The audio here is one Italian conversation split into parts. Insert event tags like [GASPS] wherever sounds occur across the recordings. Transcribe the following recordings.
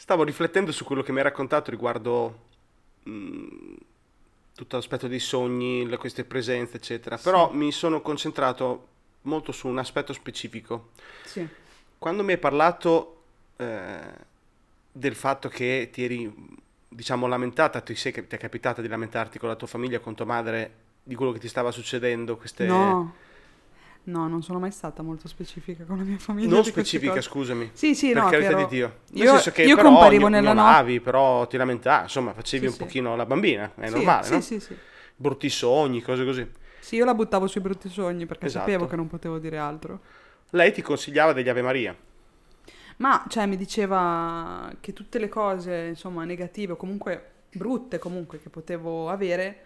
Stavo riflettendo su quello che mi hai raccontato riguardo mh, tutto l'aspetto dei sogni, le- queste presenze, eccetera. Però mi sono concentrato molto su un aspetto specifico. Sì. Quando mi hai parlato eh, del fatto che ti eri, diciamo, lamentata, ti, sei, ti è capitata di lamentarti con la tua famiglia, con tua madre, di quello che ti stava succedendo, queste... No. No, non sono mai stata molto specifica con la mia famiglia. Non specifica, scusami. Sì, sì, per no, carità che di ero- Dio. Nel Io, senso che io però comparivo gno- nella notte. però ti lamentavi, insomma, facevi Sì, un sì. pochino la bambina, è Sì, normale, sì, no? Sì, sì, Brutti sogni, cose così. Sì, io la buttavo sui brutti sogni perché Esatto. sapevo che non potevo dire altro. Lei ti consigliava degli Ave Maria. Ma, cioè, mi diceva che tutte le cose, insomma, negative o comunque brutte comunque che potevo avere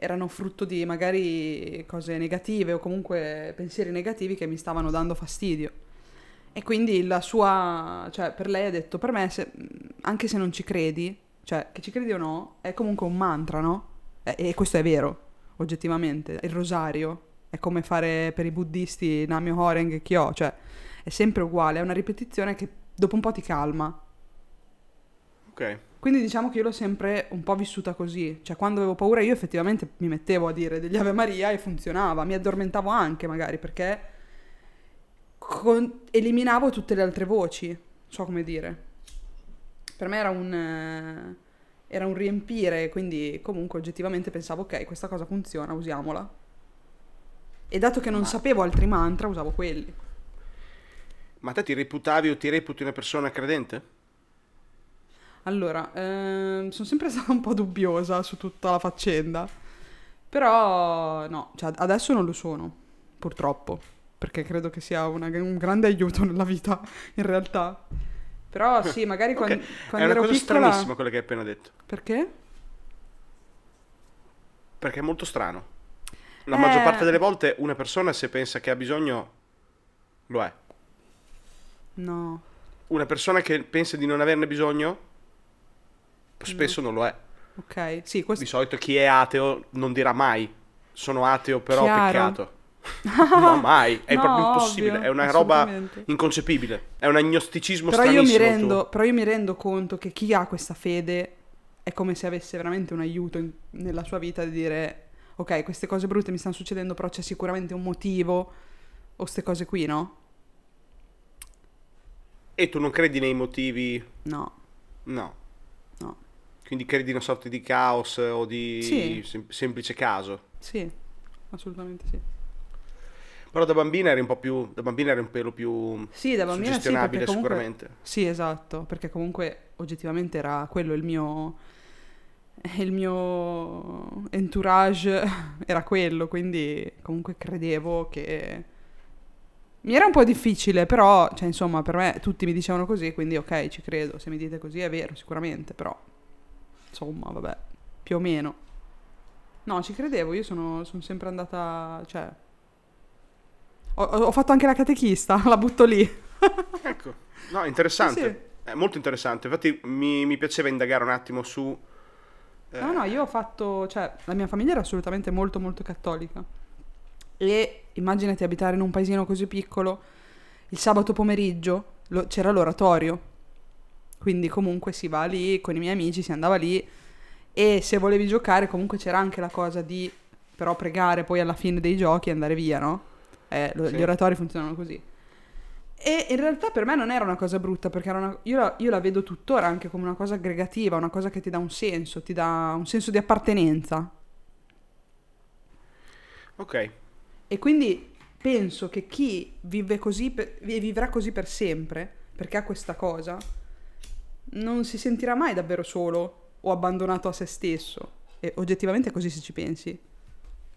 erano frutto di magari cose negative o comunque pensieri negativi che mi stavano dando fastidio. E quindi la sua, cioè, per lei ha detto, per me, se- anche se non ci credi, cioè, che ci credi o no, è comunque un mantra, no? E, e questo è vero, oggettivamente. Il rosario è come fare per i buddisti Namyo Horeng Kyo, cioè, è sempre uguale, è una ripetizione che dopo un po' ti calma. Ok. Quindi diciamo che io l'ho sempre un po' vissuta così, cioè quando avevo paura io effettivamente mi mettevo a dire degli Ave Maria e funzionava, mi addormentavo anche magari perché con- eliminavo tutte le altre voci, so come dire. Per me era un, eh, era un riempire, quindi comunque oggettivamente pensavo ok, questa cosa funziona, usiamola. E dato che non sapevo altri mantra, usavo quelli. Ma te ti reputavi o ti reputi una persona credente? Allora, ehm, sono sempre [LAUGHS] stata un po' dubbiosa su tutta la faccenda, però no, cioè, adesso non lo sono, purtroppo, perché credo che sia una- un grande aiuto nella vita, in realtà. Però [LAUGHS] sì, magari Ok, quan- È quando, una ero cosa piccola... stranissima quella che hai appena detto. Perché? Perché è molto strano. La Eh. maggior parte delle volte una persona se pensa che ha bisogno, lo è. No. Una persona che pensa di non averne bisogno, spesso non lo è. Ok, sì, questo... Di solito chi è ateo non dirà mai sono ateo però Chiaro. peccato. [LAUGHS] no, mai, è No, proprio impossibile, ovvio, è una roba inconcepibile, è un agnosticismo Però io, mi rendo, però io mi rendo conto che chi ha questa fede è come se avesse veramente un aiuto in- nella sua vita di dire ok, queste cose brutte mi stanno succedendo, però c'è sicuramente un motivo o queste cose qui, no? E tu non credi nei motivi? No, No. no. Quindi credi in una sorta di caos o di Sì. sem- semplice caso. Sì, assolutamente sì. Però da bambina eri un po' più. Da bambina eri un pelo più. Sì, da bambina sì, suggestionabile, perché comunque... sicuramente. Sì, esatto, perché comunque oggettivamente era quello il mio... [LAUGHS] Il mio entourage [LAUGHS] era quello, quindi comunque credevo che... Mi era un po' difficile, però, cioè, insomma, per me tutti mi dicevano così, quindi ok, ci credo. Se mi dite così è vero, sicuramente, però, insomma, vabbè, più o meno. No, ci credevo, io sono, sono sempre andata, cioè... Ho, ho fatto anche la catechista, [LAUGHS] la butto lì. Ecco. No, interessante. Sì, È molto interessante. Infatti mi, mi piaceva indagare un attimo su. eh, No, no, io ho fatto, cioè, la mia famiglia era assolutamente molto, molto cattolica. E immaginati abitare in un paesino così piccolo, il sabato pomeriggio lo- c'era l'oratorio. Quindi comunque si va lì, con i miei amici si andava lì e se volevi giocare comunque c'era anche la cosa di però pregare poi alla fine dei giochi e andare via, no? Eh, lo- Sì. Gli oratori funzionano così. E in realtà per me non era una cosa brutta, perché era una- io, la, io la vedo tuttora anche come una cosa aggregativa, una cosa che ti dà un senso, ti dà un senso di appartenenza. Ok. E quindi penso che chi vive così per- e vivrà così per sempre, perché ha questa cosa, non si sentirà mai davvero solo o abbandonato a se stesso. E oggettivamente è così se ci pensi.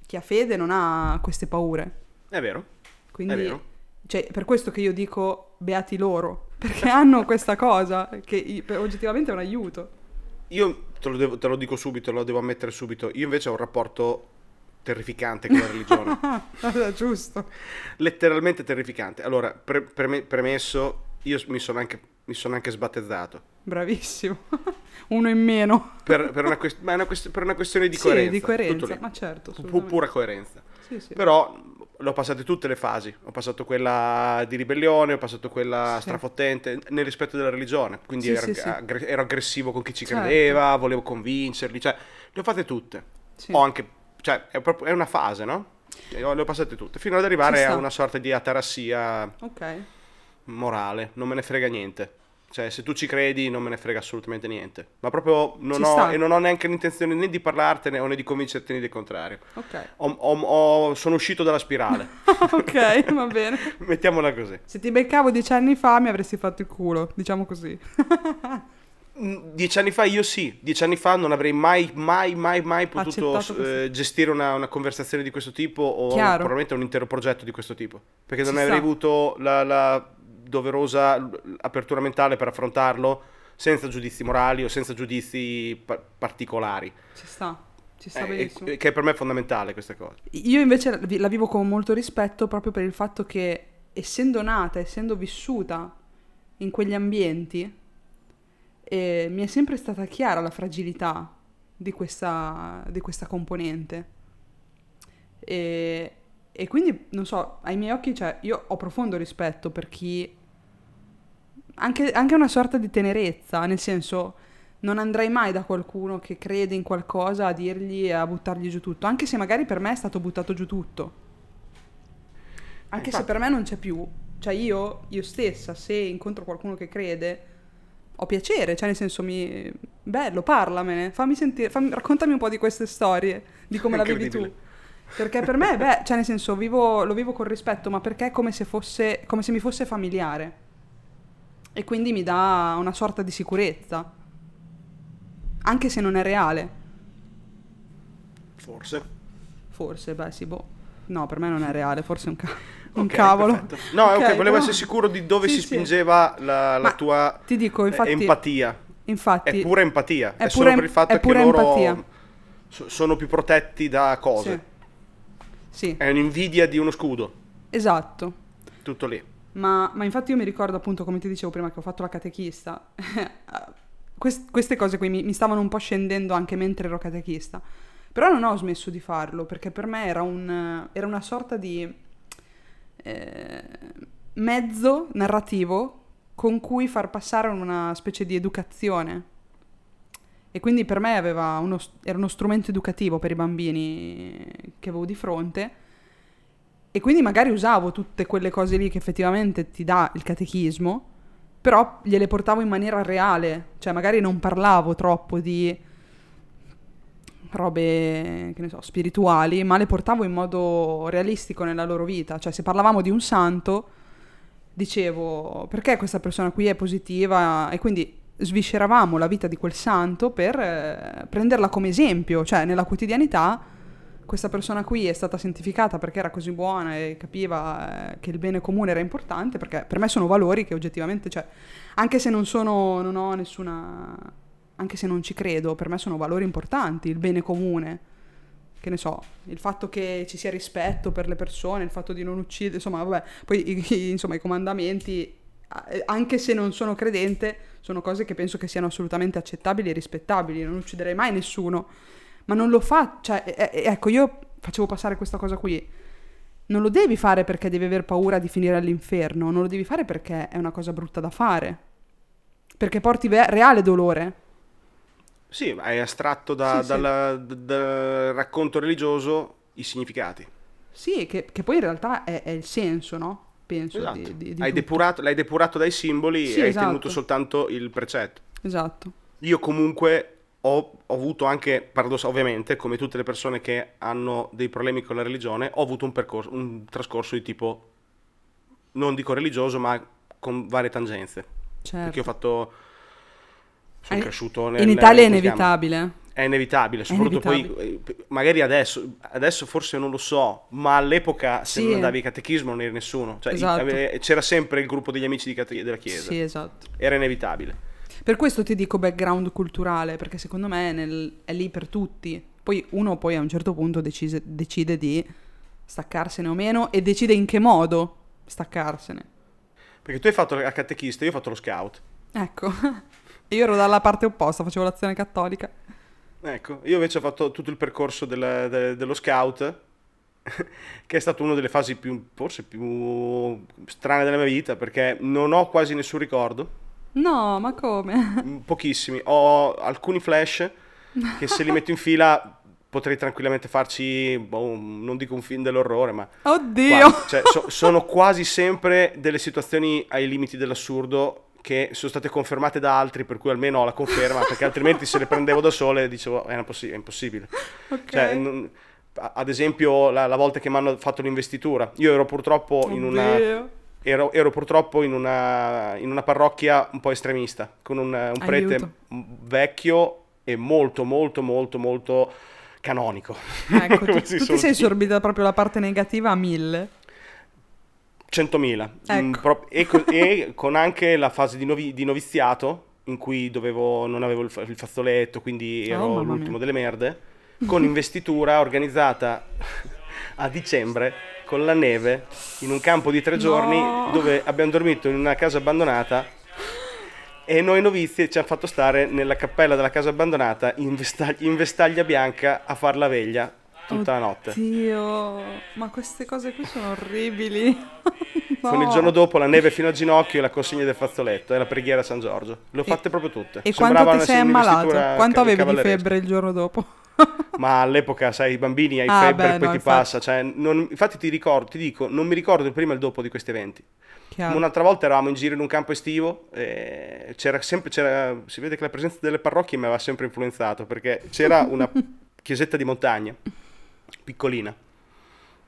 Chi ha fede non ha queste paure. È vero. Quindi, È vero. cioè, per questo che io dico beati loro, [LAUGHS] perché hanno questa cosa che oggettivamente è un aiuto. Io te lo, devo- te lo dico subito, lo devo ammettere subito. Io invece ho un rapporto terrificante con la religione. [LAUGHS] Giusto. Letteralmente terrificante. Allora, pre- preme- premesso, io mi sono anche, mi sono anche sbattezzato. Bravissimo. [LAUGHS] Uno in meno. Per, per una, quest- ma è una quest- per una questione di Sì, coerenza. di tutto coerenza, ma certo, Pu- pura coerenza. Sì, sì. Però le ho passate tutte le fasi. Ho passato quella di ribellione, ho passato quella Sì. strafottente, nel rispetto della religione. Quindi Sì, ero, sì, sì. aggre- ero aggressivo con chi ci Certo. credeva, volevo convincerli, cioè, le ho fatte tutte. Sì. Ho anche, cioè, è, proprio, è una fase, no? Le ho passate tutte, fino ad arrivare a una sorta di atarassia Ok. morale, non me ne frega niente. Cioè, se tu ci credi, non me ne frega assolutamente niente. Ma proprio non ho, e non ho neanche l'intenzione né di parlartene o né di convincerti del contrario. Ok. Ho- ho- ho- sono uscito dalla spirale, [LAUGHS] ok, va bene. [LAUGHS] mettiamola così. Se ti beccavo dieci anni fa mi avresti fatto il culo, diciamo così. Mm, Dieci anni fa io sì, dieci anni fa non avrei mai, mai, mai, mai potuto eh, gestire una, una conversazione di questo tipo o Chiaro. probabilmente un intero progetto di questo tipo. Perché non Ci avrei sta. avuto la, la doverosa apertura mentale per affrontarlo senza giudizi morali o senza giudizi pa- particolari. Ci sta, ci sta Eh, benissimo. che per me è fondamentale questa cosa. Io invece la vivo con molto rispetto proprio per il fatto che, essendo nata, essendo vissuta in quegli ambienti, eh, mi è sempre stata chiara la fragilità di questa, di questa componente. E, e quindi, non so, ai miei occhi, cioè, io ho profondo rispetto per chi... Anche, anche una sorta di tenerezza, nel senso, non andrei mai da qualcuno che crede in qualcosa a dirgli e a buttargli giù tutto, anche se magari per me è stato buttato giù tutto. Anche se infatti. per me non c'è più. Cioè io, io stessa, se incontro qualcuno che crede, ho piacere, cioè nel senso mi... Bello, parlamene, fammi sentire, fammi- raccontami un po' di queste storie, di come la vivi tu. Perché per me, beh, cioè nel senso, vivo- lo vivo con rispetto, ma perché è come se fosse, come se mi fosse familiare. E quindi mi dà una sorta di sicurezza. Anche se non è reale. Forse. Forse, beh, sì, boh. No, per me non è reale, forse è un, ca- un Ok, cavolo. perfetto. No, ok, Ok, volevo però- essere sicuro di dove Sì, si sì. spingeva la, la Ma tua Ti dico, eh, infatti... empatia. Infatti... È pura empatia. È È, solo pura- per il fatto che pura loro empatia. so- sono più protetti da cose. Sì. Sì, È un'invidia di uno scudo. esatto. Tutto lì. Ma, ma infatti io mi ricordo appunto, come ti dicevo prima, che ho fatto la catechista. [LAUGHS] Quest- queste cose qui mi, mi stavano un po' scendendo anche mentre ero catechista. Però non ho smesso di farlo, perché per me era, un, era una sorta di eh, mezzo narrativo con cui far passare una specie di educazione. E quindi per me uno, era uno strumento educativo per i bambini che avevo di fronte. E quindi magari usavo tutte quelle cose lì che effettivamente ti dà il catechismo, però gliele portavo in maniera reale, cioè magari non parlavo troppo di robe, che ne so, spirituali, ma le portavo in modo realistico nella loro vita, cioè se parlavamo di un santo, dicevo perché questa persona qui è positiva? E quindi svisceravamo la vita di quel santo per eh, prenderla come esempio, cioè nella quotidianità questa persona qui è stata santificata perché era così buona e capiva eh, che il bene comune era importante, perché per me sono valori che oggettivamente, cioè, anche se non sono, non ho nessuna, anche se non ci credo, per me sono valori importanti, il bene comune, che ne so, il fatto che ci sia rispetto per le persone, il fatto di non uccidere, insomma, vabbè, poi i, insomma, i comandamenti, anche se non sono credente, sono cose che penso che siano assolutamente accettabili e rispettabili, non ucciderei mai nessuno ma non lo fa, cioè, eh, ecco, io facevo passare questa cosa qui. Non lo devi fare perché devi aver paura di finire all'inferno, non lo devi fare perché è una cosa brutta da fare. Perché porti ve- reale dolore. Sì, ma hai astratto da- Sì, sì. dalla- d- dal racconto religioso i significati. Sì, che, che poi in realtà è, è il senso, no? Penso Esatto. di, di- di Hai depurato, l'hai depurato dai simboli Sì, e hai esatto. tenuto soltanto il precetto. Esatto. Io comunque ho, ho avuto anche, paradossa, ovviamente, come tutte le persone che hanno dei problemi con la religione, ho avuto un, percorso, un trascorso di tipo, non dico religioso, ma con varie tangenze. Certo. Perché ho fatto... Sono Eh, cresciuto nel... In Italia è inevitabile. È inevitabile, soprattutto inevitabile. poi, eh, magari adesso, adesso forse non lo so, ma all'epoca se Sì. non andavi a catechismo non eri nessuno. Cioè, Esatto. ave- c'era sempre il gruppo degli amici di cate- della chiesa. Sì, esatto. Era inevitabile. Per questo ti dico background culturale, perché secondo me è, nel- è lì per tutti. Poi uno poi a un certo punto decise- decide di staccarsene o meno e decide in che modo staccarsene. Perché tu hai fatto la catechista, io ho fatto lo scout. Ecco, [LAUGHS] io ero dalla parte opposta, facevo l'azione cattolica. Ecco, io invece ho fatto tutto il percorso del- de- dello scout [LAUGHS] che è stata una delle fasi più, forse più strane della mia vita, perché non ho quasi nessun ricordo, No, ma come? mm, pochissimi. Ho alcuni flash che se li metto in fila potrei tranquillamente farci, boh, non dico un film dell'orrore, ma Oddio! quasi. Cioè, so- sono quasi sempre delle situazioni ai limiti dell'assurdo che sono state confermate da altri, per cui almeno ho la conferma, perché altrimenti se le prendevo da sole dicevo è, impossi- è impossibile. Ok. Cioè, a- ad esempio, la, la volta che mi hanno fatto l'investitura, io ero purtroppo in una, Oddio. Ero, ero purtroppo in una, in una parrocchia un po' estremista, con un, un prete Aiuto. vecchio e molto, molto, molto, molto canonico. Ecco, [LAUGHS] tu, si tu ti sei sorbita proprio la parte negativa a mille. 100.000 Ecco. Mm, pro- e, co- [LAUGHS] e con anche la fase di, novi- di noviziato in cui dovevo, non avevo il, fa- il fazzoletto, quindi Oh, ero mamma l'ultimo mia. delle merde, con investitura organizzata a dicembre con la neve in un campo di tre No. giorni dove abbiamo dormito in una casa abbandonata e noi novizi ci hanno fatto stare nella cappella della casa abbandonata in, vestag- in vestaglia bianca a far la veglia tutta la notte. Oddio, ma queste cose qui sono orribili. [LAUGHS] Con il No. giorno dopo la neve fino al ginocchio e la consegna del fazzoletto e la preghiera a San Giorgio. Le ho fatte proprio tutte. E Sembrava quanto ti sei ammalato? Quanto ca- avevi di febbre il giorno dopo? [LAUGHS] Ma all'epoca, sai, i bambini hai Ah, febbre, beh, poi no, ti infatti. passa. Cioè, non- infatti ti ricordo, ti dico, non mi ricordo il prima e il dopo di questi eventi. Chiaro. Un'altra volta eravamo in giro in un campo estivo e c'era sempre, c'era, si vede che la presenza delle parrocchie mi aveva sempre influenzato perché c'era una [LAUGHS] chiesetta di montagna, piccolina,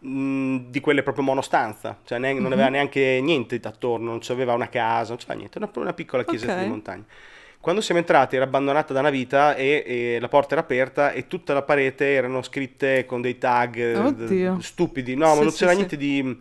mm, di quelle proprio monostanza, cioè ne- non Mhm. aveva neanche niente attorno, non c'aveva una casa, non c'era niente, proprio una piccola chiesetta Ok. di montagna. Quando siamo entrati era abbandonata da una vita e, e la porta era aperta e tutta la parete erano scritte con dei tag eh, d- stupidi, no, ma Sì, non sì, c'era sì. niente di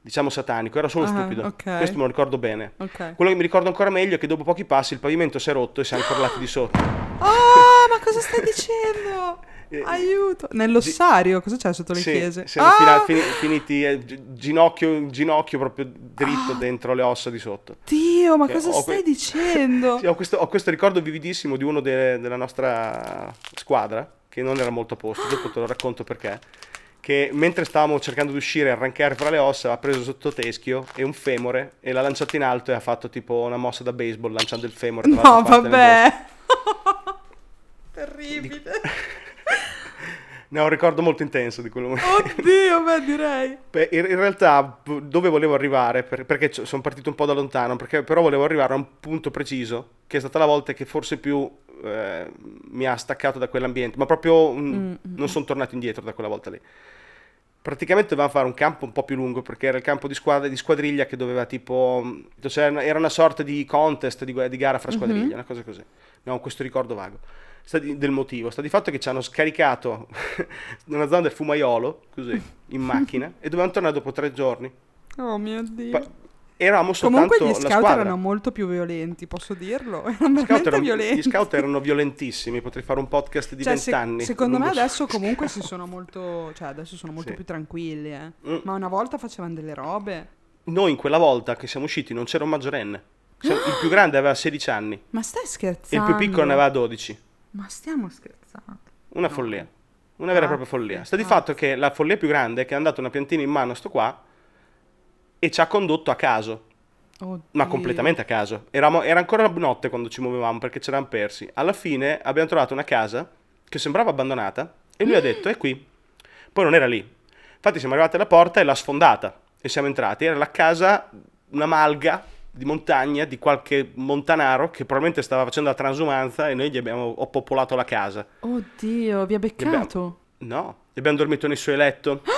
diciamo satanico, era solo Ah, stupido. ok. Questo me lo ricordo bene. Ok. Quello che mi ricordo ancora meglio è che dopo pochi passi il pavimento si è rotto e siamo [GASPS] crollati di sotto. Oh, ma cosa stai dicendo? [LAUGHS] Eh, Aiuto. Nell'ossario, cosa c'è sotto le Sì, chiese? siamo Ah! fina- fini- finiti eh, gi- ginocchio, ginocchio proprio dritto dentro le ossa di sotto. Dio, ma Eh, cosa stai que- dicendo? [LAUGHS] Sì, ho, questo, ho questo ricordo vividissimo di uno de- della nostra squadra, che non era molto a posto, dopo te lo racconto perché, che mentre stavamo cercando di uscire e arrancare fra le ossa ha preso sotto teschio e un femore e l'ha lanciato in alto e ha fatto tipo una mossa da baseball lanciando il femore No, vabbè. [LAUGHS] Terribile. Ne ho un ricordo molto intenso di quel momento. Oddio, beh, direi. In, in realtà dove volevo arrivare, per- perché sono partito un po' da lontano, perché però volevo arrivare a un punto preciso, che è stata la volta che forse più eh, mi ha staccato da quell'ambiente, ma proprio mm, Mm, non sono tornato indietro da quella volta lì. Praticamente dovevamo fare un campo un po' più lungo, perché era il campo di, squadra, di squadriglia che doveva tipo... cioè, era una sorta di contest, di, di gara fra Mhm. squadriglie, una cosa così. No, questo ricordo vago. Sta di- del motivo. Sta di fatto che ci hanno scaricato [LAUGHS] nella zona del fumaiolo, così, in [LAUGHS] macchina, e dovevamo tornare dopo tre giorni. Oh mio Dio. Pa- eravamo soltanto Comunque gli scout erano molto più violenti, posso dirlo? [LAUGHS] Erano Gli scout veramente erano- violenti. gli scout erano violentissimi, potrei fare un podcast di Cioè, se- vent'anni. secondo me lo so. adesso comunque si sono molto, cioè adesso sono molto Sì. più tranquilli, eh. Mm. Ma una volta facevano delle robe. Noi in quella volta che siamo usciti non c'era un maggiorenne. Siamo- Il più grande aveva 16 anni [GASPS] Ma stai e scherzando? il più piccolo ne aveva 12. Ma stiamo scherzando. Una No. follia. Una vera e propria follia. Sta di fatto che la follia più grande è che è andato una piantina in mano a sto qua e ci ha condotto a caso. Oddio. Ma completamente a caso. Eravamo- era ancora notte quando ci muovevamo perché ci eravamo persi. Alla fine abbiamo trovato una casa che sembrava abbandonata e lui ha detto è qui. Poi non era lì. Infatti siamo arrivati alla porta e l'ha sfondata e siamo entrati. Era la casa, una malga di montagna di qualche montanaro che probabilmente stava facendo la transumanza e noi gli abbiamo ho popolato la casa. Oddio, vi ha beccato. No, e abbiamo dormito nel suo letto. [GASPS]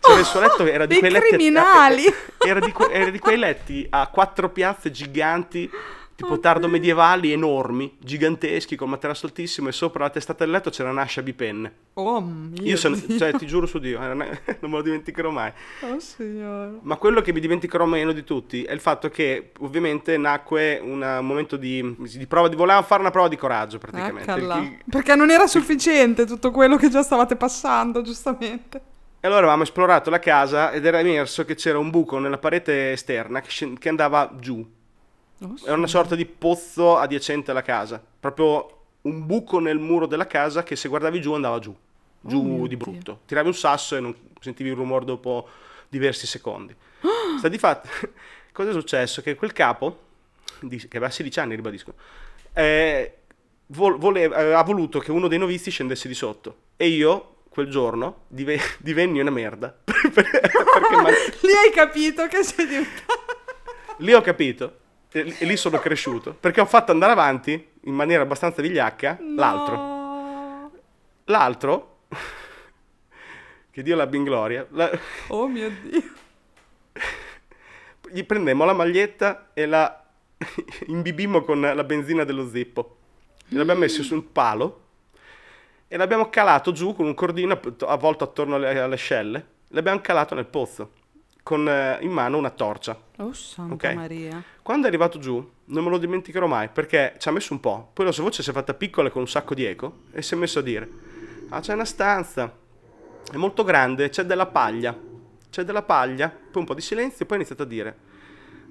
Cioè, il suo letto era di quei letti criminali! [LAUGHS] era di, era di quei letti a quattro piazze giganti, tipo tardo medievali, enormi, giganteschi, con materasso altissimo e sopra la testata del letto c'era un'ascia bipenne. Oh mio Io sono, Dio. cioè, ti giuro su Dio, era [LAUGHS] una- non me lo dimenticherò mai. Oh signore. Ma quello che mi dimenticherò meno di tutti è il fatto che ovviamente nacque un momento di, di prova, di, volevamo fare una prova di coraggio praticamente. Eccola. Il- Perché non era sufficiente tutto quello che già stavate passando, giustamente. E allora avevamo esplorato la casa ed era emerso che c'era un buco nella parete esterna che, scen- che andava giù. Oh, Era una sorta di pozzo adiacente alla casa. Proprio un buco nel muro della casa che se guardavi giù andava giù. giù Oh di Dio. brutto. Tiravi un sasso e non sentivi il rumore dopo diversi secondi. [GASPS] Sta di fatto, [LAUGHS] cosa è successo? Che quel capo, che aveva 16 anni, ribadisco, eh, vol- vole- eh, ha voluto che uno dei novizi scendesse di sotto. E io, quel giorno, dive- [LAUGHS] divenni una merda. [LAUGHS] perché ma- Lì hai capito che sei diventato... lì ho capito. E, e lì sono cresciuto. Perché ho fatto andare avanti, in maniera abbastanza vigliacca, l'altro. No. L'altro, che Dio l'abbia in gloria, la- Oh mio Dio. gli prendemmo la maglietta e la [LAUGHS] imbibimmo con la benzina dello zippo. L'abbiamo messo su un palo e l'abbiamo calato giù con un cordino avvolto attorno alle, alle scelle. L'abbiamo calato nel pozzo con eh, in mano una torcia. Oh Santa Ok. Maria. Quando è arrivato giù, non me lo dimenticherò mai perché ci ha messo un po'. Poi la sua voce si è fatta piccola con un sacco di eco e si è messo a dire: Ah, c'è una stanza, è molto grande, c'è della paglia. C'è della paglia. Poi un po' di silenzio, e poi ha iniziato a dire: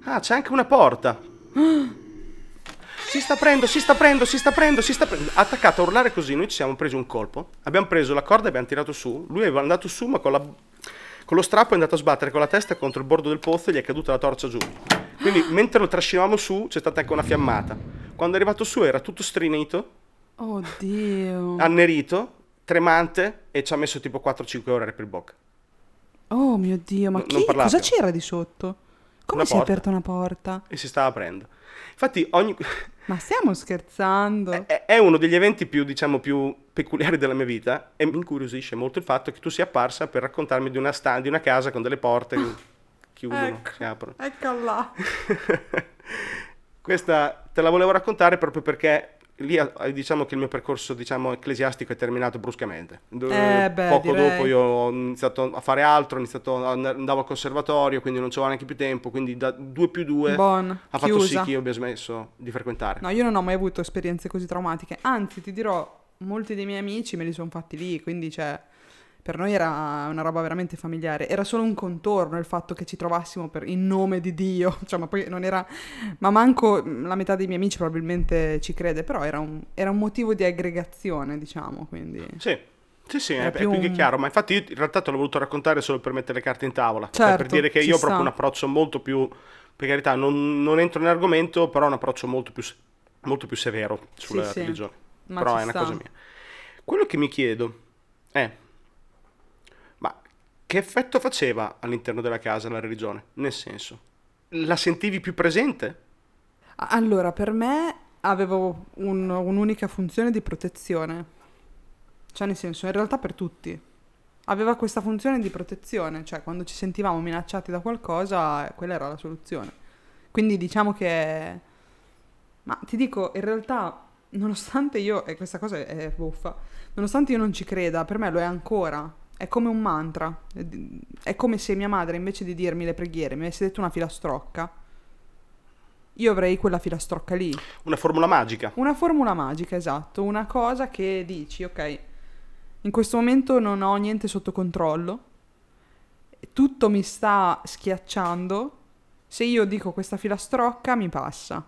Ah, c'è anche una porta. Si sta aprendo, si sta aprendo, si sta aprendo, si sta aprendo. Ha attaccato a urlare così, noi ci siamo presi un colpo. Abbiamo preso la corda e abbiamo tirato su. Lui è andato su, ma con, la- con lo strappo è andato a sbattere con la testa contro il bordo del pozzo e gli è caduta la torcia giù. Quindi mentre lo trascinavamo su c'è stata anche una fiammata. Quando è arrivato su era tutto strinito, Oddio. annerito, tremante e ci ha messo tipo 4-5 ore per il bocca. Oh mio Dio, ma non chi? Cosa c'era di sotto? Come Una si è porta. aperta una porta? E si stava aprendo. Infatti ogni... [LAUGHS] Ma stiamo scherzando? è è uno degli eventi più, diciamo, più peculiari della mia vita e mi incuriosisce molto il fatto che tu sia apparsa per raccontarmi di una, sta- di una casa con delle porte che [LAUGHS] chiudono, Ecco. si aprono. Ecco là. [LAUGHS] Questa te la volevo raccontare proprio perché lì eh, diciamo che il mio percorso diciamo, ecclesiastico è terminato bruscamente. Eh, beh, Poco direi. dopo io ho iniziato a fare altro, ho iniziato andavo al conservatorio, quindi non c'avevo neanche più tempo, quindi da 2 più 2 Bon, ha fatto sì chiusa. che io abbia smesso di frequentare. No, io non ho mai avuto esperienze così traumatiche. Anzi, ti dirò, molti dei miei amici me li sono fatti lì, quindi cioè, per noi era una roba veramente familiare. Era solo un contorno il fatto che ci trovassimo per- in nome di Dio. [LAUGHS] Cioè, ma poi non era... Ma manco mm, la metà dei miei amici probabilmente ci crede, però era un, era un motivo di aggregazione, diciamo, quindi... Sì, sì, sì, è, Era è più più che un- chiaro, ma infatti io in realtà te l'ho voluto raccontare solo per mettere le carte in tavola, cioè, Certo, per dire che io ho proprio un approccio molto più, per carità, non, non entro nell'argomento, però un approccio molto più, molto più severo sulla Sì, sì, religione, ma però è una sta. cosa mia. Quello che mi chiedo è, che effetto faceva all'interno della casa la religione? Nel senso, la sentivi più presente? Allora, per me avevo un- un'unica funzione di protezione. Cioè, nel senso, in realtà per tutti. Aveva questa funzione di protezione, cioè quando ci sentivamo minacciati da qualcosa, quella era la soluzione. Quindi diciamo che... Ma ti dico, in realtà, nonostante io, e questa cosa è buffa, nonostante io non ci creda, per me lo è ancora. È come un mantra. È come se mia madre, invece di dirmi le preghiere, mi avesse detto una filastrocca. Io avrei quella filastrocca lì. Una formula magica? Una formula magica, esatto. Una cosa che dici, ok, in questo momento non ho niente sotto controllo. Tutto mi sta schiacciando. Se io dico questa filastrocca, mi passa.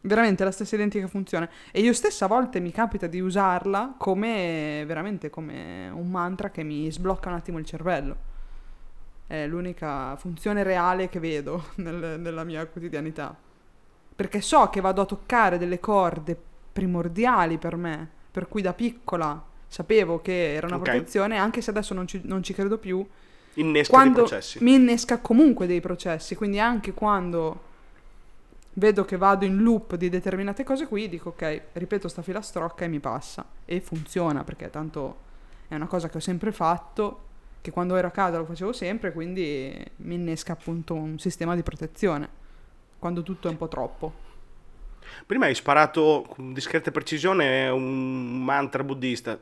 Veramente la stessa identica funzione. E io stessa a volte mi capita di usarla come veramente come un mantra che mi sblocca un attimo il cervello. È l'unica funzione reale che vedo [LAUGHS] nel- nella mia quotidianità. Perché so che vado a toccare delle corde primordiali per me, per cui da piccola sapevo che era una Ok. protezione, anche se adesso non ci, non ci credo più, Innesca quando dei processi. mi innesca comunque dei processi, quindi anche quando vedo che vado in loop di determinate cose qui, dico ok, ripeto sta filastrocca e mi passa. E funziona, perché tanto è una cosa che ho sempre fatto, che quando ero a casa lo facevo sempre, quindi mi innesca appunto un sistema di protezione, quando tutto è un po' troppo. Prima hai sparato con discreta precisione un mantra buddista.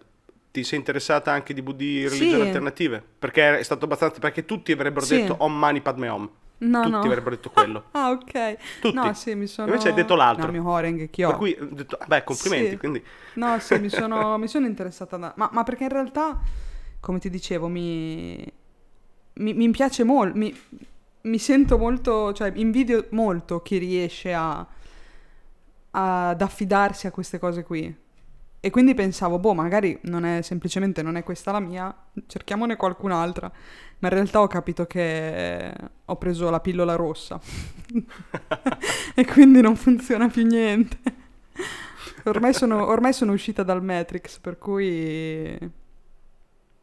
Ti sei interessata anche di, Sì. religioni alternative? Perché è stato abbastanza. Perché tutti avrebbero Sì. detto Om Mani Padme Om. No, tutti no. avrebbero detto quello. [LAUGHS] Ah, ok. Tutti. No, sì, mi sono... Invece hai detto l'altro. No, mio Horeng, ho. Per cui ho detto, beh, complimenti. Sì. Quindi, No, sì, mi [LAUGHS] sono, mi sono interessata da... Ma, ma perché in realtà, come ti dicevo, mi, mi, mi piace molto, mi, mi sento molto, cioè invidio molto chi riesce a, ad affidarsi a queste cose qui. E quindi pensavo, boh, magari non è semplicemente non è questa la mia, cerchiamone qualcun'altra. Ma in realtà ho capito che ho preso la pillola rossa. [LAUGHS] e quindi non funziona più niente. ormai, sono, ormai sono uscita dal Matrix, per cui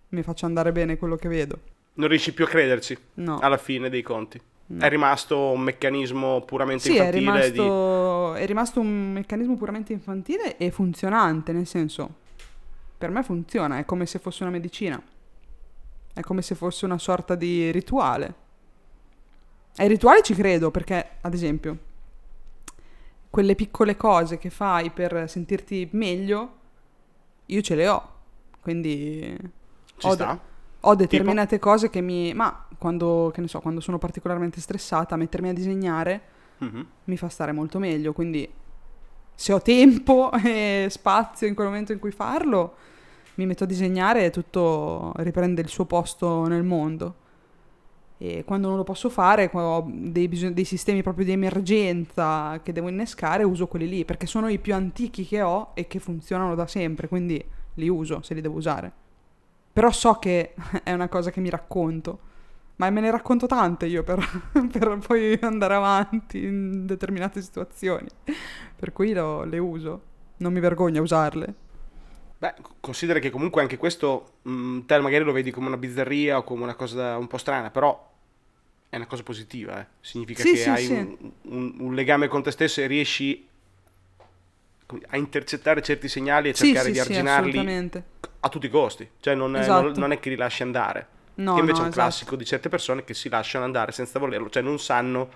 mi faccio andare bene quello che vedo. Non riesci più a crederci No. alla fine dei conti. no. È rimasto un meccanismo puramente Sì, è infantile di... rimasto, è rimasto un meccanismo puramente infantile e funzionante, nel senso, per me funziona, è come se fosse una medicina, è come se fosse una sorta di rituale. Ai rituali ci credo perché, ad esempio, quelle piccole cose che fai per sentirti meglio, io ce le ho, quindi Ci ho, sta? ho determinate cose che mi... Ma quando, che ne so, quando sono particolarmente stressata, mettermi a disegnare Mhm. mi fa stare molto meglio. Quindi se ho tempo [LAUGHS] e spazio in quel momento in cui farlo, mi metto a disegnare e tutto riprende il suo posto nel mondo. E quando non lo posso fare, quando ho dei, bisog- dei sistemi proprio di emergenza che devo innescare, uso quelli lì, perché sono i più antichi che ho e che funzionano da sempre, quindi li uso se li devo usare. Però so che [LAUGHS] è una cosa che mi racconto. Ma me ne racconto tante io per, [LAUGHS] per poi andare avanti in determinate situazioni. Per cui lo- le uso. Non mi vergogno a usarle. Beh, considera che comunque anche questo, mh, te magari lo vedi come una bizzarria o come una cosa un po' strana, però è una cosa positiva, eh. Significa Sì, che sì, hai sì. Un, un- un legame con te stesso e riesci a intercettare certi segnali e cercare di arginarli a tutti i costi. Cioè non è, Esatto. non- non è che li lasci andare. No, che invece no, è un esatto. classico di certe persone che si lasciano andare senza volerlo, cioè non sanno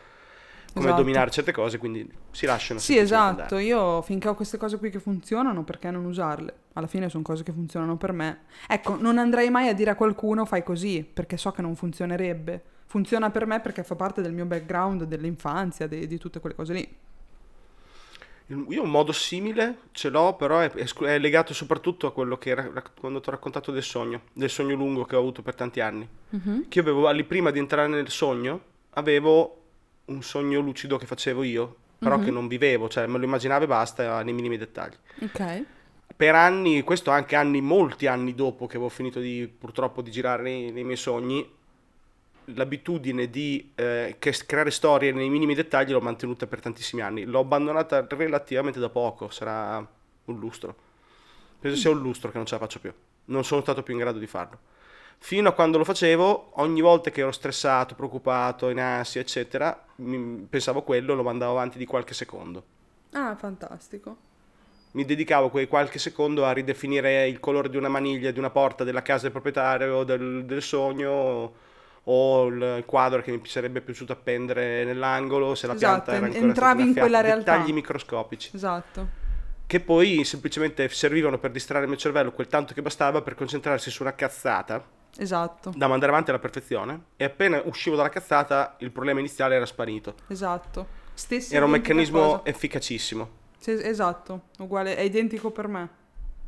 come Esatto. dominare certe cose, quindi si lasciano Sì, esatto. andare. Io finché ho queste cose qui che funzionano, perché non usarle? Alla fine sono cose che funzionano per me. Ecco, non andrei mai a dire a qualcuno fai così, perché so che non funzionerebbe. Funziona per me perché fa parte del mio background, dell'infanzia, de- di tutte quelle cose lì. Io un modo simile ce l'ho, però è, è legato soprattutto a quello che era quando ti ho raccontato del sogno, del sogno lungo che ho avuto per tanti anni. Che io avevo, prima di entrare nel sogno, avevo un sogno lucido che facevo io, però che non vivevo, cioè me lo immaginavo e basta nei minimi dettagli. Ok. Per anni, questo anche anni, molti anni dopo che avevo finito di, purtroppo di girare nei, nei miei sogni, l'abitudine di eh, creare storie nei minimi dettagli l'ho mantenuta per tantissimi anni. L'ho abbandonata relativamente da poco, sarà un lustro. Penso sia un lustro che non ce la faccio più. Non sono stato più in grado di farlo. Fino a quando lo facevo, ogni volta che ero stressato, preoccupato, in ansia, eccetera, pensavo quello e lo mandavo avanti di qualche secondo. Ah, fantastico. Mi dedicavo quei qualche secondo a ridefinire il colore di una maniglia di una porta della casa del proprietario del, del sogno o il quadro che mi sarebbe piaciuto appendere nell'angolo se la Esatto, pianta era ancora entravi in quella realtà. dettagli microscopici Esatto. che poi semplicemente servivano per distrarre il mio cervello quel tanto che bastava per concentrarsi su una cazzata Esatto. da mandare avanti alla perfezione e appena uscivo dalla cazzata il problema iniziale era sparito Esatto. Stessi era un meccanismo cosa. efficacissimo Sì, esatto, uguale, è identico per me.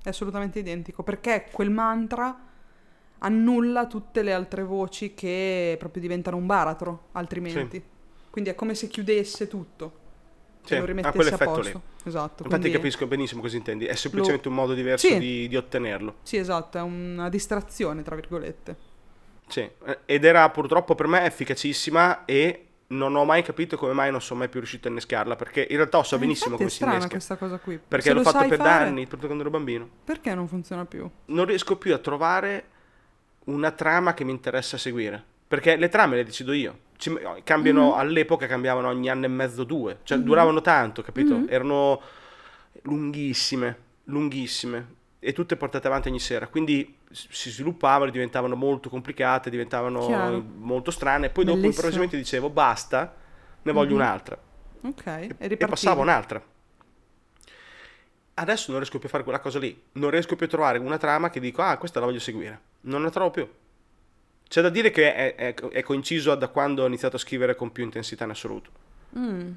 È assolutamente identico. Perché quel mantra annulla tutte le altre voci che proprio diventano un baratro, altrimenti. Quindi è come se chiudesse tutto. E lo rimettesse a quell'effetto lì. posto. Esatto. infatti quindi- capisco benissimo cosa intendi è semplicemente un modo diverso Sì. di, di ottenerlo Sì, esatto, è una distrazione, tra virgolette. Sì, eh, ed era purtroppo per me efficacissima e non ho mai capito come mai non sono mai più riuscito a innescarla, perché in realtà so Eh, benissimo come si innesca, questa cosa qui. perché Se l'ho lo fatto per fare, anni, proprio quando ero bambino. Perché non funziona più? Non riesco più a trovare una trama che mi interessa seguire, perché le trame le decido io. Ci- cambiano Mm-hmm. all'epoca cambiavano ogni anno e mezzo due, cioè duravano tanto, capito? Mm-hmm. Erano lunghissime, lunghissime e tutte portate avanti ogni sera, quindi si sviluppavano, diventavano molto complicate, diventavano Chiaro. molto strane e poi dopo Bellissimo. improvvisamente dicevo basta, ne voglio un'altra Ok, e, e e passavo un'altra. Adesso non riesco più a fare quella cosa lì, non riesco più a trovare una trama che dico ah questa la voglio seguire, non la trovo più. C'è da dire che è, è- è coinciso da quando ho iniziato a scrivere con più intensità in assoluto, Mm,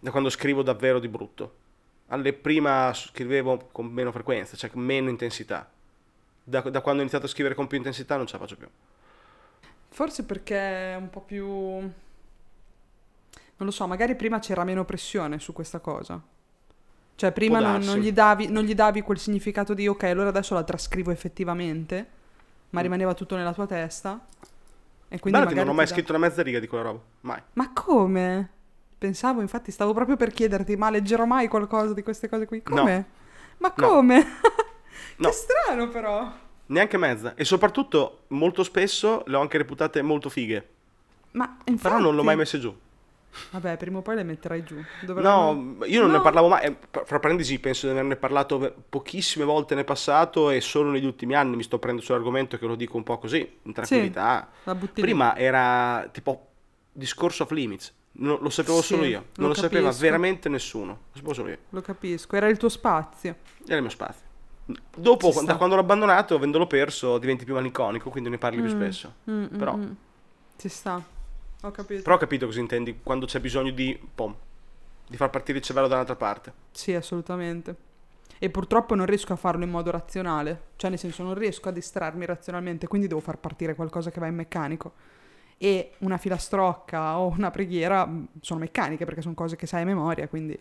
da quando scrivo davvero di brutto. Alle prima scrivevo con meno frequenza, cioè con meno intensità. Da, da quando ho iniziato a scrivere con più intensità non ce la faccio più. Forse perché è un po' più... Non lo so, magari prima c'era meno pressione su questa cosa. Cioè, prima non, non gli davi, non gli davi quel significato di ok, allora adesso la trascrivo effettivamente, ma Mm. rimaneva tutto nella tua testa. E quindi Guarda che magari non ho mai dà- scritto una mezza riga di quella roba. Mai. Ma come? Pensavo, infatti, stavo proprio per chiederti, ma leggerò mai qualcosa di queste cose qui? No. Come? Ma No. come? [LAUGHS] No. che strano però. Neanche mezza. E soprattutto, molto spesso le ho anche reputate molto fighe. Ma infatti... Però non le ho mai messe giù. Vabbè, prima o poi le metterai giù. Dovranno- No, io non No. ne parlavo mai. eh, Fra parentesi, penso di averne parlato pochissime volte nel passato e solo negli ultimi anni mi sto prendendo sull'argomento che lo dico un po' così, in tranquillità. Lì. Prima era tipo discorso off limits. Non- lo sapevo Sì, solo io. lo Non lo sapeva capisco. veramente nessuno. Lo sapevo solo io. Lo capisco, era il tuo spazio. Era il mio spazio. Dopo, Ci da sta. quando l'ho abbandonato, avendolo perso, diventi più malinconico, quindi ne parli più Mm. spesso. Mm, mm, Però- mm. Ci sta. Ho capito. Però ho capito cosa intendi quando c'è bisogno di, pom, di far partire il cervello dall'altra parte. Sì, assolutamente. E purtroppo non riesco a farlo in modo razionale. Cioè, nel senso, non riesco a distrarmi razionalmente, quindi devo far partire qualcosa che va in meccanico. E una filastrocca o una preghiera mh, sono meccaniche perché sono cose che sai a memoria, quindi...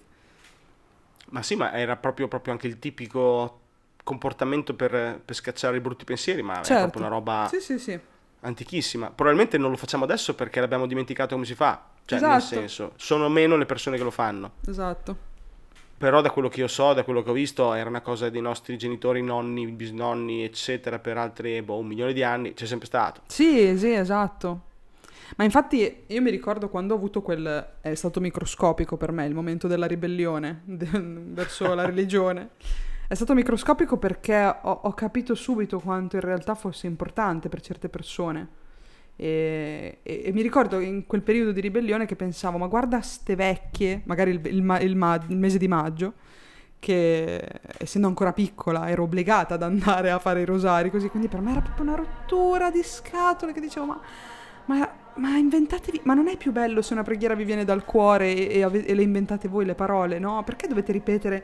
Ma sì, ma era proprio, proprio anche il tipico comportamento per, per scacciare i brutti pensieri, ma è Certo. proprio una roba Sì, sì, sì. Antichissima. Probabilmente non lo facciamo adesso perché l'abbiamo dimenticato come si fa. Cioè, nel Esatto. senso, sono meno le persone che lo fanno. Esatto. Però da quello che io so, da quello che ho visto, era una cosa dei nostri genitori, nonni, bisnonni, eccetera, per altri, boh, un milione di anni, c'è sempre stato. Sì, sì, esatto. Ma infatti io mi ricordo quando ho avuto quel... è stato microscopico per me il momento della ribellione de- verso la [LAUGHS] religione. È stato microscopico perché ho, ho capito subito quanto in realtà fosse importante per certe persone. E, e- e mi ricordo in quel periodo di ribellione che pensavo, ma guarda ste vecchie, magari il, il il ma- il mese di maggio, che essendo ancora piccola ero obbligata ad andare a fare i rosari così, quindi per me era proprio una rottura di scatole che dicevo, ma, ma, ma inventatevi, ma non è più bello se una preghiera vi viene dal cuore e, e le inventate voi le parole, no? Perché dovete ripetere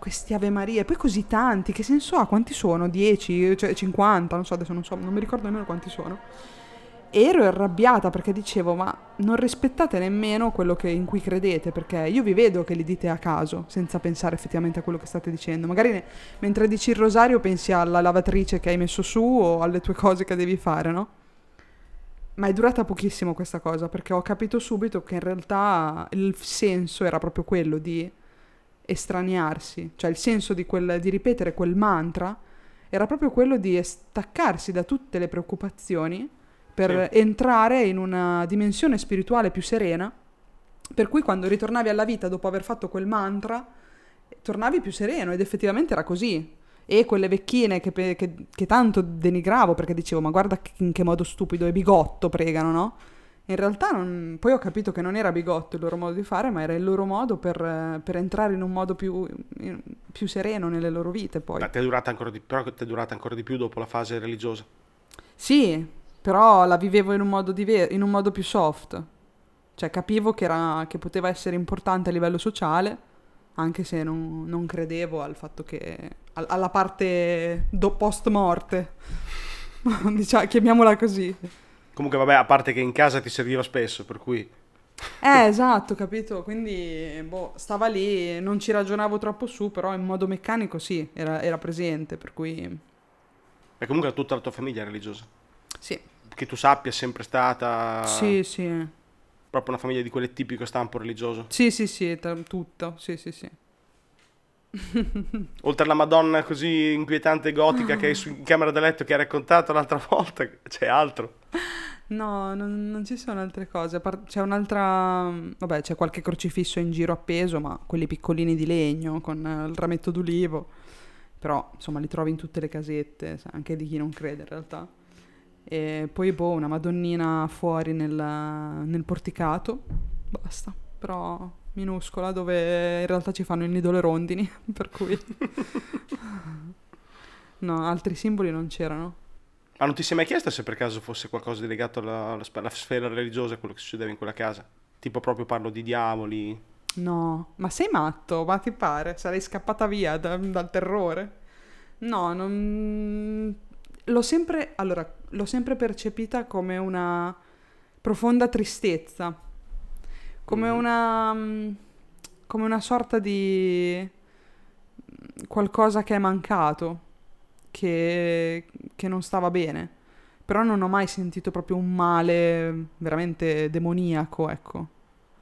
questi Ave Maria? E poi così tanti, che senso ha? Quanti sono? 10? Cioè 50? Non so, adesso non so, non mi ricordo nemmeno quanti sono. E ero arrabbiata perché dicevo, ma non rispettate nemmeno quello che- in cui credete, perché io vi vedo che li dite a caso, senza pensare effettivamente a quello che state dicendo. Magari ne- mentre dici il rosario pensi alla lavatrice che hai messo su o alle tue cose che devi fare, no? Ma è durata pochissimo questa cosa, perché ho capito subito che in realtà il senso era proprio quello di estraniarsi, cioè il senso di, quel, di ripetere quel mantra era proprio quello di staccarsi da tutte le preoccupazioni per entrare in una dimensione spirituale più serena, per cui quando ritornavi alla vita dopo aver fatto quel mantra, tornavi più sereno ed effettivamente era così. E quelle vecchine che, che- che tanto denigravo perché dicevo ma guarda in che modo stupido e bigotto pregano, no? In realtà non- poi ho capito che non era bigotto il loro modo di fare, ma era il loro modo per, eh, per entrare in un modo più, più sereno nelle loro vite poi. Ma ti è durata ancora di, però ti è durata ancora di più dopo la fase religiosa. Sì, però la vivevo in un modo, dive- in un modo più soft. Cioè capivo che, era- che poteva essere importante a livello sociale, anche se non, non credevo al fatto che... al- alla parte do- post morte. [LAUGHS] diciamo, chiamiamola così. Comunque, vabbè, a parte che in casa ti serviva spesso, per cui... Eh, esatto, capito? Quindi, boh, stava lì, non ci ragionavo troppo su, però in modo meccanico sì, era, era presente, per cui... E comunque tutta la tua famiglia è religiosa. Sì, Che tu sappia è sempre stata sì, sì. proprio una famiglia di quelle tipico stampo religioso. Sì, sì, sì, ta- tutto, sì, sì, sì. [LAUGHS] Oltre alla Madonna così inquietante e gotica che hai su- in camera da letto che hai raccontato l'altra [LAUGHS] volta, c'è altro. No, non, non ci sono altre cose. c'è un'altra. Vabbè, c'è qualche crocifisso in giro appeso, ma quelli piccolini di legno con eh, il rametto d'ulivo. Però, insomma, li trovi in tutte le casette, anche di chi non crede in realtà. E poi, boh, una Madonnina fuori nel, nel porticato. Basta. Però minuscola, dove in realtà ci fanno il nido le rondini. [LAUGHS] Per cui. [LAUGHS] [LAUGHS] no, altri simboli non c'erano. Ma non ti sei mai chiesto se per caso fosse qualcosa di legato alla, alla sfera religiosa, quello che succedeva in quella casa? Tipo proprio parlo di diavoli. No, ma sei matto? Ma ti pare? Sarei scappata via da- dal terrore? No, non... L'ho sempre... Allora, l'ho sempre percepita come una profonda tristezza. Come Mhm. una... mm, Come una sorta di... qualcosa che è mancato, che, che non stava bene. Però non ho mai sentito proprio un male veramente demoniaco, ecco.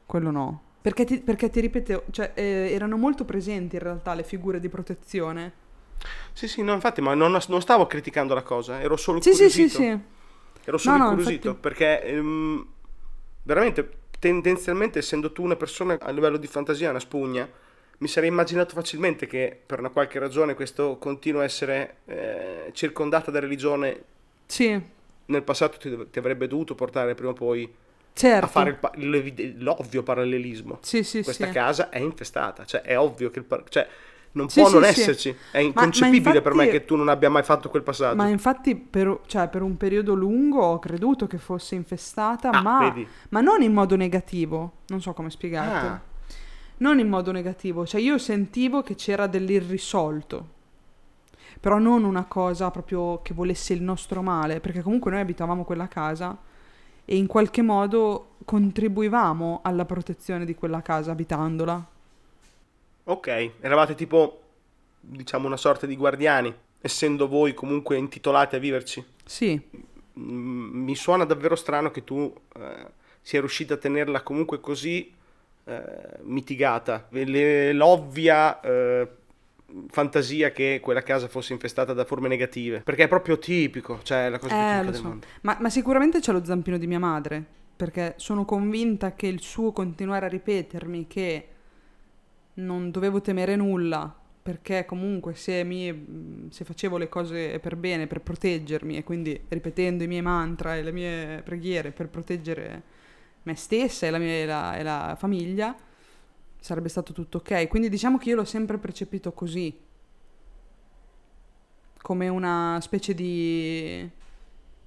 Quello no. Perché ti, perché ti ripeto, cioè, eh, erano molto presenti in realtà le figure di protezione. Sì, sì, no, infatti, ma non, non stavo criticando la cosa, ero solo Sì, sì, incuriosito. sì, sì. Ero solo No, no, incuriosito infatti- perché ehm, veramente tendenzialmente essendo tu una persona a livello di fantasia una spugna mi sarei immaginato facilmente che per una qualche ragione questo continua a essere eh, circondata da religione Sì, nel passato ti, ti avrebbe dovuto portare prima o poi certo. a fare il l'evid- l'ovvio parallelismo Sì, sì, questa sì. casa è infestata cioè è ovvio che il par- cioè, non Sì, può sì, non sì. esserci è ma inconcepibile per me infatti- che tu non abbia mai fatto quel passaggio Ma infatti per, cioè, per un periodo lungo ho creduto che fosse infestata, Ah, ma, ma non in modo negativo. Non so come spiegarti. Ah. Non in modo negativo, cioè io sentivo che c'era dell'irrisolto. Però non una cosa proprio che volesse il nostro male, perché comunque noi abitavamo quella casa e in qualche modo contribuivamo alla protezione di quella casa abitandola. Ok, eravate tipo, diciamo, una sorta di guardiani, essendo voi comunque intitolati a viverci. Sì, Mm, Mi suona davvero strano che tu eh, sia riuscita a tenerla comunque così eh, mitigata. Le- l'ovvia eh, fantasia che quella casa fosse infestata da forme negative. Perché è proprio tipico, cioè la cosa più Eh, tipica del so. mondo. Ma, ma sicuramente c'è lo zampino di mia madre, perché sono convinta che il suo continuare a ripetermi che non dovevo temere nulla, perché comunque se, mi, se facevo le cose per bene, per proteggermi, e quindi ripetendo i miei mantra e le mie preghiere per proteggere me stessa e la mia e la- e la famiglia, sarebbe stato tutto ok. Quindi diciamo che io l'ho sempre percepito così, come una specie di...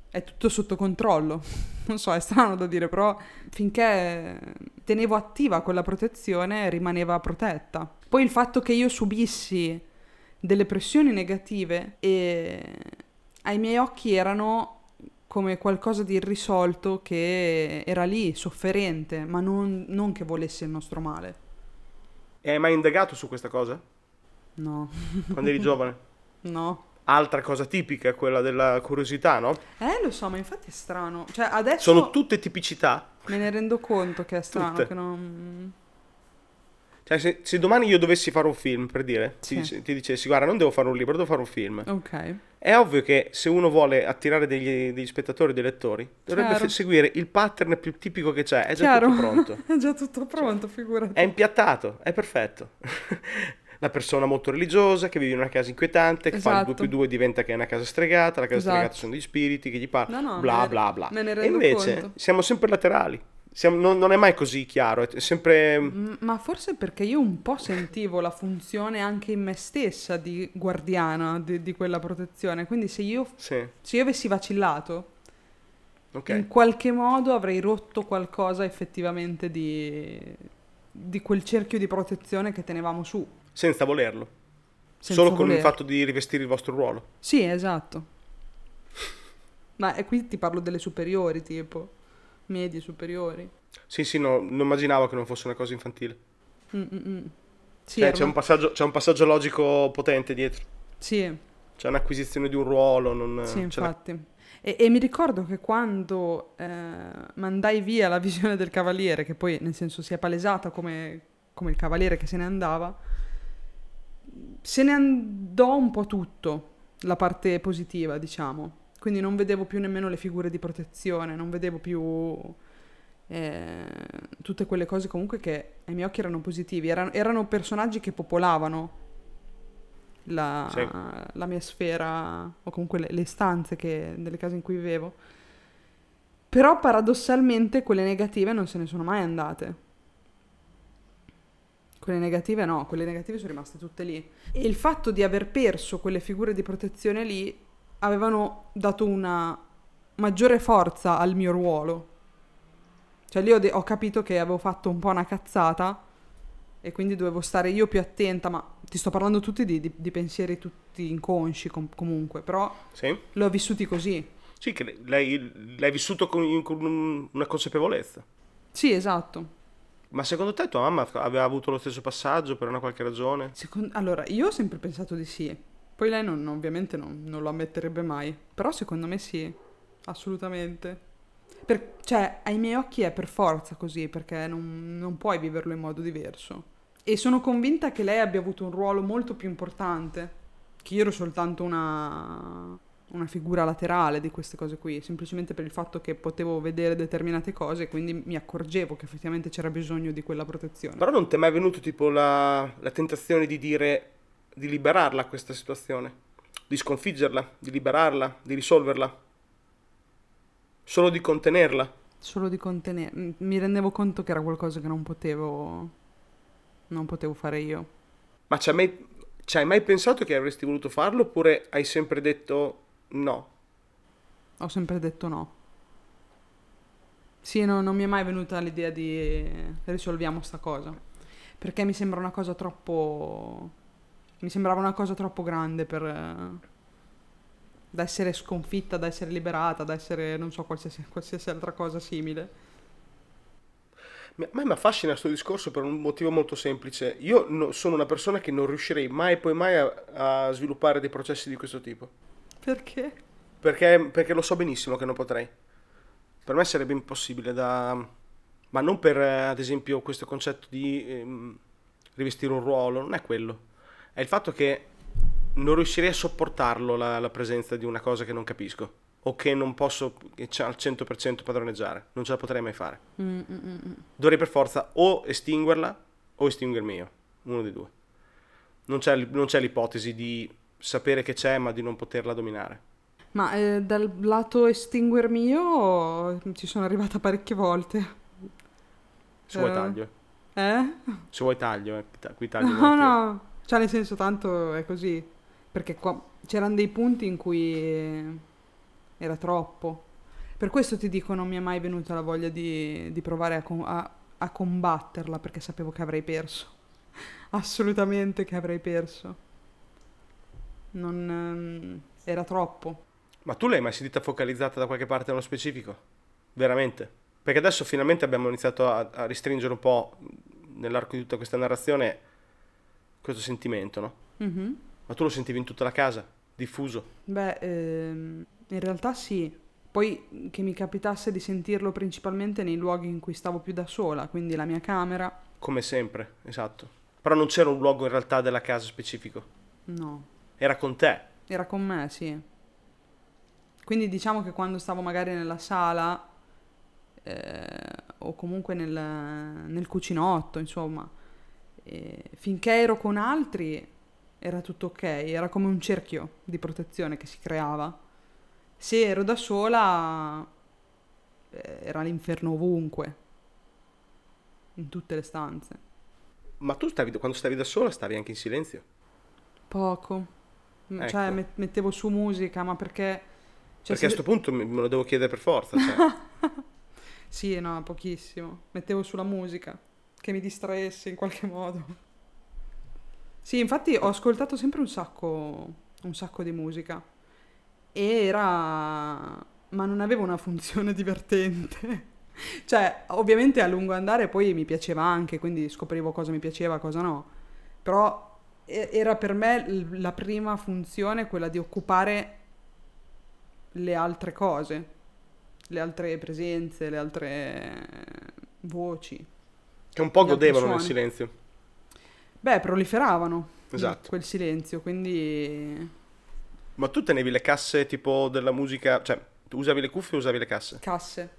è tutto sotto controllo. [LAUGHS] Non so, è strano da dire, però finché tenevo attiva quella protezione rimaneva protetta. Poi il fatto che io subissi delle pressioni negative e ai miei occhi erano come qualcosa di irrisolto che era lì, sofferente, ma non, non che volesse il nostro male. E hai mai indagato su questa cosa? No, Quando eri giovane? [LAUGHS] no. Altra cosa tipica, quella della curiosità, no? Eh, lo so, ma infatti è strano. Cioè, adesso Sono tutte tipicità. me ne rendo conto che è strano, Tutte. che non... Cioè, se, se domani io dovessi fare un film, per dire, ti, Sì. dice- ti dicessi, guarda, non devo fare un libro, devo fare un film. Ok. È ovvio che se uno vuole attirare degli, degli spettatori, dei lettori, dovrebbe fe- seguire il pattern più tipico che c'è, è già Chiaro. tutto pronto. [LAUGHS] è già tutto pronto, figurati. È impiattato, è perfetto. [LAUGHS] La persona molto religiosa che vive in una casa inquietante, che fa il 2 Esatto. più 2 diventa che è una casa stregata, la casa Esatto. stregata sono degli spiriti che gli parlano, No, no, bla bla bla. ne e invece conto. siamo sempre laterali, Siamo- non, non è mai così chiaro, è sempre... M- Ma forse perché io un po' sentivo la funzione anche in me stessa di guardiana di, di quella protezione. Quindi se io, Sì, se io avessi vacillato, ok. in qualche modo avrei rotto qualcosa effettivamente di, di quel cerchio di protezione che tenevamo su. Senza volerlo. senza Solo con il voler. fatto di rivestire il vostro ruolo. Sì, esatto. Ma qui ti parlo delle superiori, tipo medie superiori. Sì, sì, no, non immaginavo che non fosse una cosa infantile. Mm, mm, mm. Sì, Cioè, c'è, un c'è un passaggio logico potente dietro. sì, C'è un'acquisizione di un ruolo. Non, sì, c'è la- infatti. E, e mi ricordo che quando eh, mandai via la visione del cavaliere, che poi nel senso si è palesata come, come il cavaliere che se ne andava, se ne andò un po' tutto, la parte positiva, diciamo. Quindi non vedevo più nemmeno le figure di protezione, non vedevo più eh, tutte quelle cose comunque che ai miei occhi erano positivi. Erano, erano personaggi che popolavano la, Sì. la mia sfera o comunque le, le stanze che- delle case in cui vivevo. Però paradossalmente quelle negative non se ne sono mai andate. Quelle negative no, quelle negative sono rimaste tutte lì. E il fatto di aver perso quelle figure di protezione lì avevano dato una maggiore forza al mio ruolo. Cioè lì ho, de- ho capito che avevo fatto un po' una cazzata e quindi dovevo stare io più attenta, ma ti sto parlando tutti di, di- di pensieri tutti inconsci com- comunque, però Sì? l'ho vissuti così. Sì, che lei, l'hai vissuto con, con un- una consapevolezza. Sì, esatto. Ma secondo te tua mamma aveva avuto lo stesso passaggio per una qualche ragione? Secon- allora, io ho sempre pensato di sì. Poi lei non- ovviamente non, non lo ammetterebbe mai. Però secondo me sì, assolutamente. Per- cioè, ai miei occhi è per forza così, perché non, non puoi viverlo in modo diverso. E sono convinta che lei abbia avuto un ruolo molto più importante. Che io ero soltanto una, una figura laterale di queste cose qui, semplicemente per il fatto che potevo vedere determinate cose e quindi mi accorgevo che effettivamente c'era bisogno di quella protezione. Però non ti è mai venuto tipo la, la tentazione di dire di liberarla questa situazione? Di sconfiggerla, di liberarla, di risolverla? Solo di contenerla? Solo di contenere. Mi rendevo conto che era qualcosa che non potevo. Non potevo fare io. Ma ci hai mai, ci hai mai pensato che avresti voluto farlo oppure hai sempre detto no? Ho sempre detto no. Sì, no, non mi è mai venuta l'idea di risolviamo sta cosa. Perché mi sembra una cosa troppo. Mi sembrava una cosa troppo grande per. eh, da essere sconfitta, da essere liberata, da essere, non so, qualsiasi, qualsiasi altra cosa simile. Mi- A me mi affascina questo discorso per un motivo molto semplice. Io no- sono una persona che non riuscirei mai e poi mai a, a sviluppare dei processi di questo tipo. Perché? Perché, perché lo so benissimo che non potrei. Per me sarebbe impossibile da... Ma non per, eh, ad esempio, questo concetto di ehm, rivestire un ruolo, non è quello. È il fatto che non riuscirei a sopportarlo la, la presenza di una cosa che non capisco. O che non posso che al 100% padroneggiare. Non ce la potrei mai fare. Mm, mm, mm, mm. Dovrei per forza o estinguerla o estinguermi io. Uno dei due. Non c'è, non c'è l'ipotesi di sapere che c'è ma di non poterla dominare. Ma eh, dal lato estinguermi io ci sono arrivata parecchie volte. Se vuoi Eh. taglio. Eh? Se vuoi taglio, eh, qui taglio No, no, cioè nel senso tanto è così. Perché qua c'erano dei punti in cui era troppo. Per questo ti dico non mi è mai venuta la voglia di, di provare a, a- a combatterla perché sapevo che avrei perso. [LAUGHS] Assolutamente che avrei perso. Non... ehm, era troppo. Ma tu l'hai mai sentita focalizzata da qualche parte nello specifico? Veramente? Perché adesso finalmente abbiamo iniziato a, a restringere un po' nell'arco di tutta questa narrazione questo sentimento, no? Mhm. Ma tu lo sentivi in tutta la casa, diffuso. Beh, ehm, in realtà sì. Poi che mi capitasse di sentirlo principalmente nei luoghi in cui stavo più da sola, quindi la mia camera, Come sempre, esatto. Però non c'era un luogo in realtà della casa specifico. no, Era con te. era con me, sì. Quindi diciamo che quando stavo magari nella sala eh, o comunque nel, nel cucinotto, insomma, eh, finché ero con altri era tutto ok, era come un cerchio di protezione che si creava. Se ero da sola eh, era l'inferno ovunque, in tutte le stanze. Ma tu stavi, quando stavi da sola stavi anche in silenzio. Poco. Cioè, Ecco. met- mettevo su musica, ma perché... Cioè, Perché a questo punto me me lo devo chiedere per forza. Cioè. [LAUGHS] Sì, no, pochissimo. Mettevo sulla musica che mi distraesse in qualche modo. Sì, infatti ho ascoltato sempre un sacco, un sacco di musica. Era... ma non aveva una funzione [LAUGHS] divertente. Cioè, ovviamente a lungo andare poi mi piaceva anche, quindi scoprivo cosa mi piaceva, cosa no. Però era per me la prima funzione quella di occupare le altre cose, le altre presenze, le altre voci. Che un po' godevano nel silenzio. Beh, proliferavano Esatto. quel silenzio, quindi Ma tu tenevi le casse tipo della musica, cioè tu usavi le cuffie o usavi le casse? casse.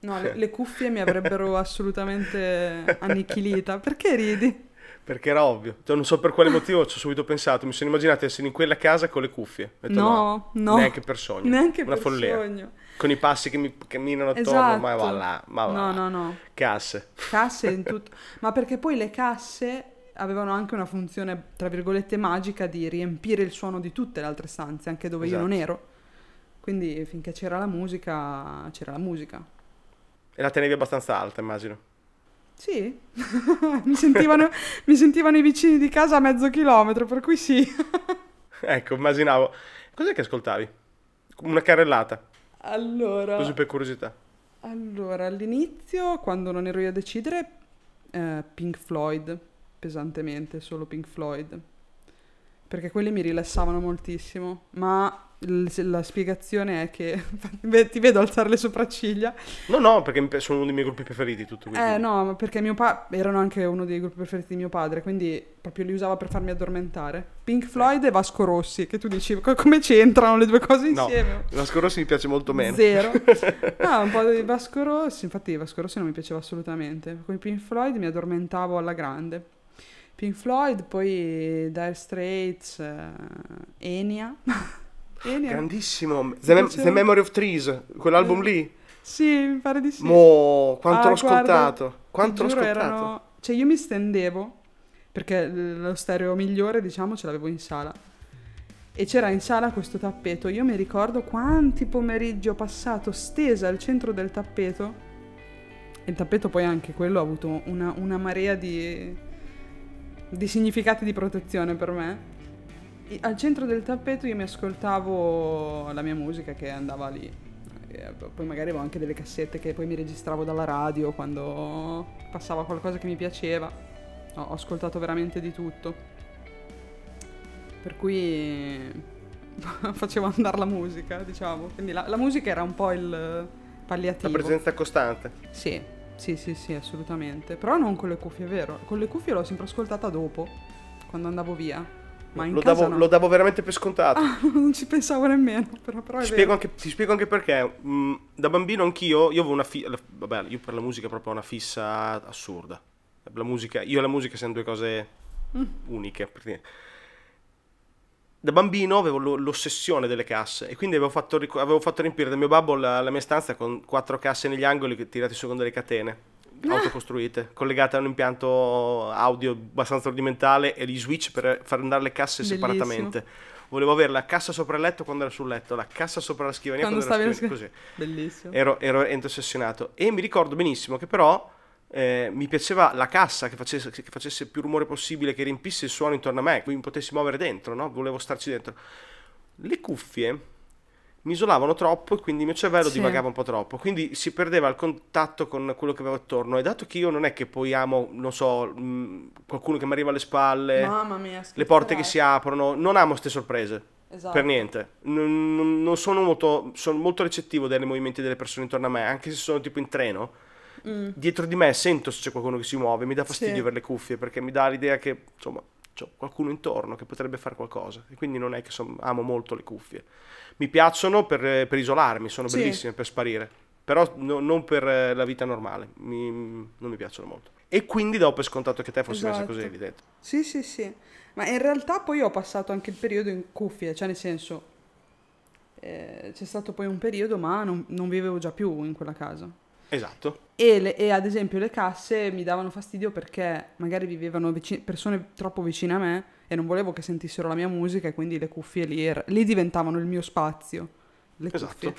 No, le, [LAUGHS] le cuffie mi avrebbero [LAUGHS] assolutamente annichilita. Perché ridi? Perché era ovvio. Cioè, non so per quale motivo ci ho subito pensato. Mi sono immaginato di essere in quella casa con le cuffie. Detto, No, no. Neanche per sogno. Neanche Una per follia. sogno. Con i passi che mi camminano attorno, Esatto. ma va là, ma va No, là. no, no. Casse. Casse in tutto. [LAUGHS] Ma perché poi le casse avevano anche una funzione, tra virgolette, magica di riempire il suono di tutte le altre stanze, anche dove io non Esatto. ero. Quindi finché c'era la musica, c'era la musica. E la tenevi abbastanza alta, immagino. Sì, [LAUGHS] mi, sentivano, [LAUGHS] mi sentivano i vicini di casa a mezzo chilometro, per cui sì. Ecco, immaginavo. Cos'è che ascoltavi? Una carrellata, Allora, così per curiosità. allora, all'inizio, quando non ero io a decidere, eh, Pink Floyd, pesantemente, solo Pink Floyd. Perché quelli mi rilassavano moltissimo, ma la spiegazione è che [LAUGHS] ti vedo alzare le sopracciglia. No, no, perché sono uno dei miei gruppi preferiti tutto qui. Eh no, ma perché mio pa- erano anche uno dei gruppi preferiti di mio padre, quindi proprio li usava per farmi addormentare. Pink Floyd e Vasco Rossi, che tu dici co- come c'entrano le due cose No, insieme? Vasco Rossi mi piace molto meno. Zero. No, [LAUGHS] un po' di Vasco Rossi, infatti Vasco Rossi non mi piaceva assolutamente. Con i Pink Floyd mi addormentavo alla grande. Pink Floyd, poi Dire Straits, eh, Enya. [LAUGHS] Enya? Grandissimo. The, Mem-? The Memory of Trees, quell'album lì. Sì, mi pare di sì. Mo, quanto Ah, l'ho guarda, ascoltato. Quanto l'ho ascoltato. erano- Cioè io mi stendevo, perché lo stereo migliore, diciamo, ce l'avevo in sala. E c'era in sala questo tappeto. Io mi ricordo quanti pomeriggi ho passato stesa al centro del tappeto. E il tappeto poi anche quello ha avuto una, una marea di, di significati di protezione per me. E al centro del tappeto io mi ascoltavo la mia musica che andava lì. E poi magari avevo anche delle cassette che poi mi registravo dalla radio quando passava qualcosa che mi piaceva. Ho, ho ascoltato veramente di tutto. Per cui [LAUGHS] facevo andare la musica, diciamo. Quindi la, la musica era un po' il La palliativo. presenza costante. Sì, sì, sì, sì, assolutamente. Però non con le cuffie, è vero. Con le cuffie l'ho sempre ascoltata dopo, quando andavo via. Ma in Lo casa davo, no. lo davo veramente per scontato. Ah, [LAUGHS] non ci pensavo nemmeno, però, però Ti spiego, anche, ti spiego anche perché. Mm, da bambino anch'io, io avevo una fi- vabbè, io per la musica proprio ho una fissa assurda. La musica, io e la musica siamo due cose Mm. uniche. perché- Da bambino avevo lo- l'ossessione delle casse e quindi avevo fatto, avevo fatto riempire da mio babbo la, la mia stanza con quattro casse negli angoli tirate su con delle catene autocostruite, collegate a un impianto audio abbastanza rudimentale e gli switch per far andare le casse Bellissimo. separatamente. Volevo avere la cassa sopra il letto quando ero sul letto, la cassa sopra la scrivania Quando quando, stavi sulla scrivania, Bellissimo. così. Ero, ero ero ossessionato. E mi ricordo benissimo che però eh, mi piaceva la cassa che facesse, che facesse più rumore possibile, che riempisse il suono intorno a me, che mi potessi muovere dentro, no? Volevo starci dentro. Le cuffie mi isolavano troppo e quindi il mio cervello Sì. divagava un po' troppo, quindi si perdeva il contatto con quello che avevo attorno. E dato che io non è che poi amo, non so, mh, qualcuno che mi arriva alle spalle, mia, le porte che si aprono, non amo queste sorprese. Esatto. Per niente, non, non- non sono molto, sono molto recettivo dei movimenti delle persone intorno a me, anche se sono tipo in treno. Mm. Dietro di me sento se c'è qualcuno che si muove, mi dà fastidio Sì. avere le cuffie perché mi dà l'idea che insomma c'è qualcuno intorno che potrebbe fare qualcosa. E quindi non è che son- amo molto le cuffie. Mi piacciono per, per isolarmi, sono Sì. bellissime per sparire, però no- non per eh, la vita normale, mi- non mi piacciono molto. E quindi do per scontato che te fossi messa Esatto. così lì dentro. Sì, sì, sì. Ma in realtà poi ho passato anche il periodo in cuffie, cioè nel senso eh, c'è stato poi un periodo ma non, non vivevo già più in quella casa. Esatto. E, le- e ad esempio le casse mi davano fastidio perché magari vivevano vici- persone troppo vicine a me e non volevo che sentissero la mia musica e quindi le cuffie lì, er- lì diventavano il mio spazio. Le Esatto. cuffie.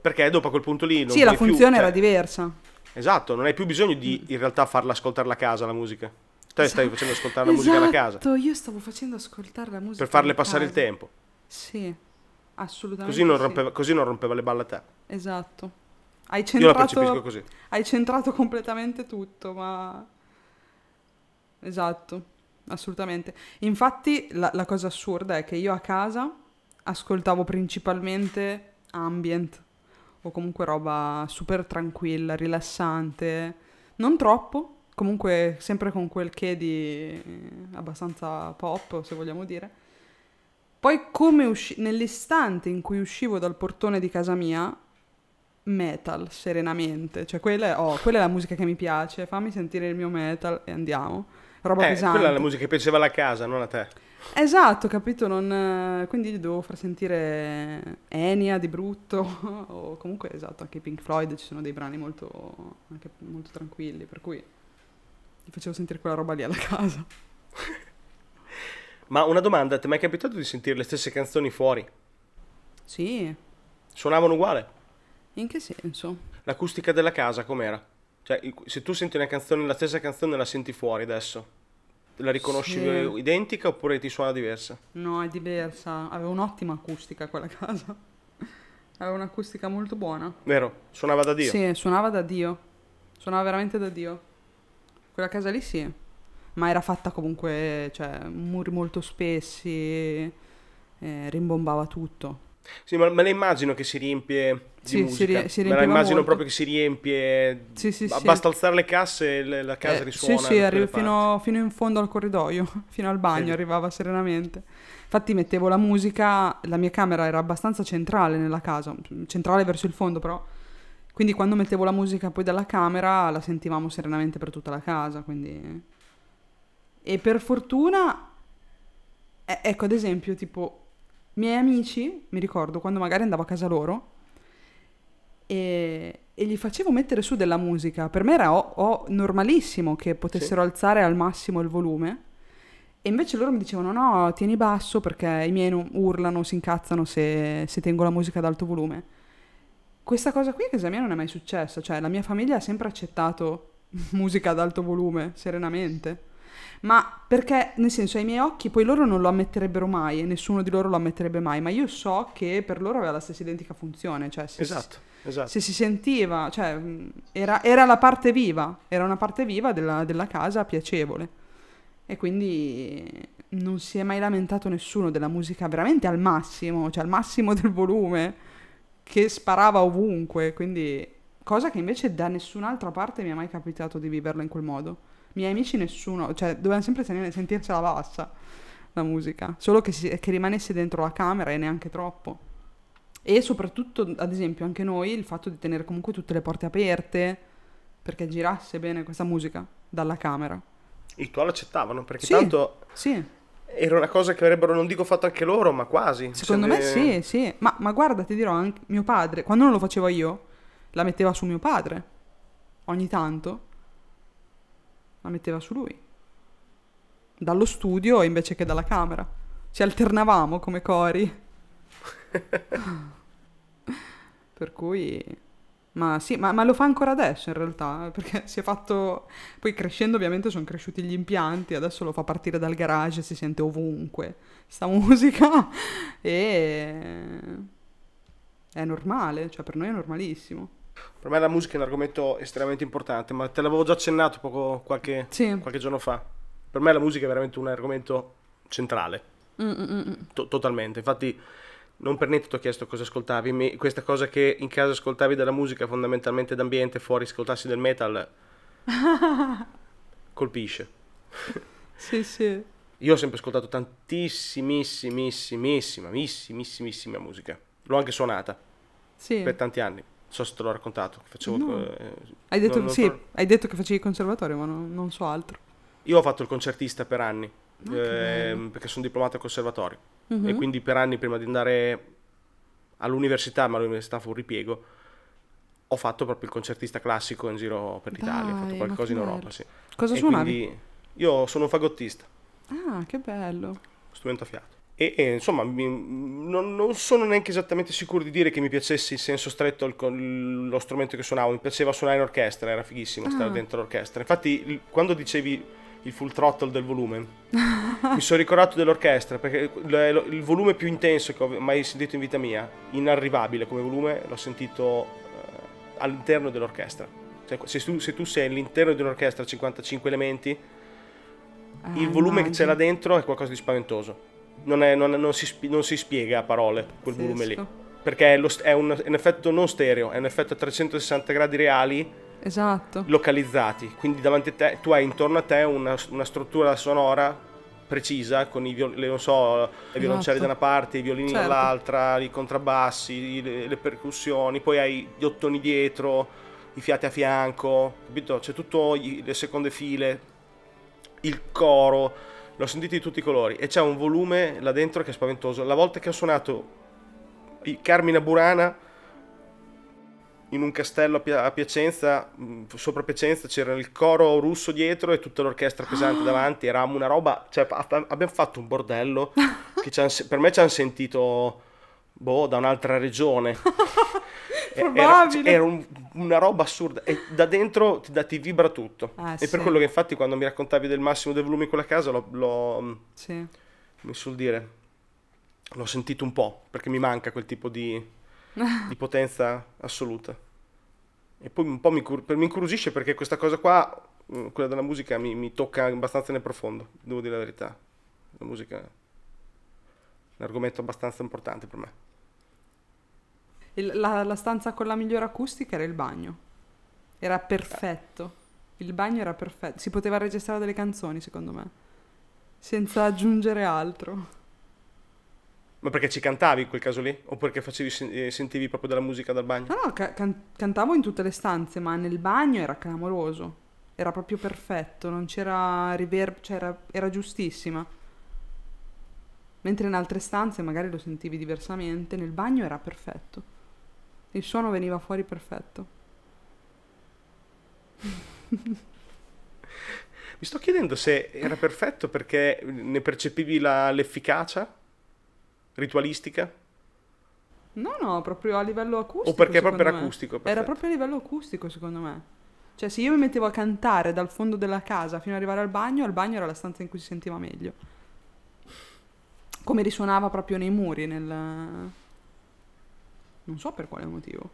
Perché dopo a quel punto lì non Sì, la puoi più, funzione cioè- era diversa. Esatto, non hai più bisogno di in realtà farla ascoltare la casa la musica. Te stai facendo ascoltare la musica alla casa Esatto, io stavo facendo ascoltare la musica per farle passare il casa. tempo. Sì, assolutamente Così non, sì. rompeva, così non rompeva le balle a te. Esatto. Hai centrato, hai centrato completamente tutto, ma... Esatto, assolutamente. Infatti la, la cosa assurda è che io a casa ascoltavo principalmente ambient o comunque roba super tranquilla, rilassante, non troppo, comunque sempre con quel che di eh, abbastanza pop, se vogliamo dire. Poi come usci- nell'istante in cui uscivo dal portone di casa mia, metal serenamente, cioè quella è, oh, quella è la musica che mi piace, fammi sentire il mio metal e andiamo. Roba Eh, pesante. quella è la musica che piaceva alla casa, non a te. Esatto, capito? Non, quindi gli dovevo far sentire Enya di brutto, [LAUGHS] o comunque esatto, anche Pink Floyd ci sono dei brani molto, anche molto tranquilli, per cui gli facevo sentire quella roba lì alla casa. Ma una domanda, ti è mai capitato di sentire le stesse canzoni fuori? Sì, Suonavano uguale? In che senso? L'acustica della casa com'era? Cioè, se tu senti una canzone, la stessa canzone la senti fuori adesso, la riconosci Sì. identica oppure ti suona diversa? No, è diversa, aveva un'ottima acustica quella casa, [LAUGHS] aveva un'acustica molto buona. Vero? Suonava da Dio? Sì, suonava da Dio, suonava veramente da Dio. Quella casa lì sì. Ma era fatta comunque, cioè, muri molto spessi, eh, rimbombava tutto. Sì, ma me la immagino che si riempie di Sì, si musica. rie- si me la immagino molto. proprio che si riempie. Sì, sì, sì. Basta alzare le casse e le- la casa Eh, risuona. Sì, sì, arriva fino, fino in fondo al corridoio, [LAUGHS] fino al bagno, arrivava serenamente. Infatti mettevo la musica, la mia camera era abbastanza centrale nella casa, centrale verso il fondo però. Quindi quando mettevo la musica poi dalla camera la sentivamo serenamente per tutta la casa, quindi... E per fortuna, eh, ecco ad esempio, tipo, miei amici, mi ricordo quando magari andavo a casa loro, e, e gli facevo mettere su della musica. Per me era o- o normalissimo che potessero alzare al massimo il volume. E invece loro mi dicevano: no, tieni basso perché i miei non- urlano, si incazzano se, se tengo la musica ad alto volume. Questa cosa qui a casa mia non è mai successa. Cioè, la mia famiglia ha sempre accettato [LAUGHS] musica ad alto volume, serenamente. Ma perché, nel senso, ai miei occhi poi loro non lo ammetterebbero mai e nessuno di loro lo ammetterebbe mai. Ma io so che per loro aveva la stessa identica funzione. Cioè, se, Esatto, esatto. se si sentiva, cioè, era, era la parte viva, era una parte viva della, della casa piacevole. E quindi non si è mai lamentato nessuno della musica veramente al massimo, cioè al massimo del volume, che sparava ovunque. Quindi, cosa che invece da nessun'altra parte mi è mai capitato di viverla in quel modo. Miei amici nessuno, cioè dovevano sempre sen- sentirsela bassa la musica, solo che, si- che rimanesse dentro la camera e neanche troppo. E soprattutto, ad esempio, anche noi, il fatto di tenere comunque tutte le porte aperte perché girasse bene questa musica dalla camera. I tuoi l'accettavano perché Sì. tanto Sì, era una cosa che avrebbero, non dico fatto anche loro, ma quasi. secondo Se me ne- sì, sì. Ma, ma guarda, ti dirò, anche mio padre, quando non lo facevo io, la metteva su mio padre. Ogni tanto la metteva su lui. Dallo studio invece che dalla camera. Ci alternavamo come cori. [LAUGHS] per cui... Ma sì, ma, ma lo fa ancora adesso in realtà, perché si è fatto... Poi crescendo ovviamente sono cresciuti gli impianti, adesso lo fa partire dal garage, si sente ovunque sta [LAUGHS] musica e... È normale, cioè per noi è normalissimo. Per me la musica è un argomento estremamente importante, ma te l'avevo già accennato poco, qualche, Sì. qualche giorno fa. Per me la musica è veramente un argomento centrale, Mm, mm, mm, to- totalmente. Infatti, non per niente ti ho chiesto cosa ascoltavi. Mi- questa cosa che in casa ascoltavi della musica fondamentalmente d'ambiente, fuori ascoltassi del metal, [LAUGHS] colpisce. Sì, sì. Io ho sempre ascoltato tantissimissimissima, missimissimissima musica. L'ho anche suonata Sì. per tanti anni. So se te l'ho raccontato. Facevo, No. eh, Hai detto, non- non sì, hai detto che facevi il conservatorio, ma non, non so altro. Io ho fatto il concertista per anni, bello. perché sono diplomato al conservatorio. Mhm. E quindi per anni prima di andare all'università, ma l'università fu un ripiego, ho fatto proprio il concertista classico in giro per l'Italia, ho Dai, fatto qualcosa in. Europa, sì. Cosa E suonavi? io sono un fagottista, Ah, che bello. strumento a fiato. E, e, insomma, mi- non, non sono neanche esattamente sicuro di dire che mi piacesse in senso stretto il lo strumento che suonavo, mi piaceva suonare in orchestra, era fighissimo stare Ah. dentro l'orchestra. Infatti, quando dicevi il full throttle del volume, [LAUGHS] mi sono ricordato dell'orchestra perché il, volume più intenso che ho mai sentito in vita mia, inarrivabile come volume, l'ho sentito eh, all'interno dell'orchestra. Cioè, se, tu, se tu sei all'interno di un'orchestra a 55 elementi, Ah, il volume che c'è là immagino. dentro è qualcosa di spaventoso. Non, è- non- non si, non si spiega a parole quel volume lì. Perché è, lo un, è un effetto non stereo, è un effetto a 360 gradi reali Esatto. localizzati. Quindi davanti a te, tu hai intorno a te una, una struttura sonora precisa con i viol- le, non so, le violoncelli Esatto. da una parte, i violini Certo. dall'altra, i contrabbassi, le, le percussioni, poi hai gli ottoni dietro, i fiati a fianco, capito? C'è tutto i- le seconde file, il coro, l'ho sentito di tutti i colori e c'è un volume là dentro che è spaventoso. La volta che ho suonato i Carmina Burana in un castello a, Pia- a Piacenza, sopra Piacenza c'era il coro russo dietro e tutta l'orchestra pesante davanti, eravamo una roba, cioè abbiamo fatto un bordello [LAUGHS] che per me ci hanno sentito boh, da un'altra regione. [LAUGHS] Era, era un- una roba assurda e da dentro ti, da- ti vibra tutto. Ah, e sì. per quello che infatti quando mi raccontavi del massimo del volume in quella casa l'ho, l'ho Sì. mi sul dire, l'ho sentito un po', perché mi manca quel tipo di, [LAUGHS] di potenza assoluta. E poi un po' mi, cur- mi incuriosisce perché questa cosa qua mm, quella della musica mi, mi tocca abbastanza nel profondo, devo dire la verità. La musica è un argomento abbastanza importante per me. La, la stanza con la migliore acustica era il bagno. Era perfetto. Il bagno era perfetto. Si poteva registrare delle canzoni, secondo me. Senza aggiungere altro. Ma perché ci cantavi in quel caso lì? O perché facevi, eh, sentivi proprio della musica dal bagno? No, no, ca- can- cantavo in tutte le stanze, ma nel bagno era clamoroso. Era proprio perfetto, non c'era riverb, cioè era, era giustissima. Mentre in altre stanze magari lo sentivi diversamente, nel bagno era perfetto. Il suono veniva fuori perfetto. Mi sto chiedendo se era perfetto perché ne percepivi la- l'efficacia ritualistica No, no, proprio a livello acustico. o perché proprio era acustico. Era perfetto. proprio a livello acustico, secondo me. Cioè, se io mi mettevo a cantare dal fondo della casa fino ad arrivare al bagno, al bagno era la stanza in cui si sentiva meglio. Come risuonava proprio nei muri, nel... Non so per quale motivo.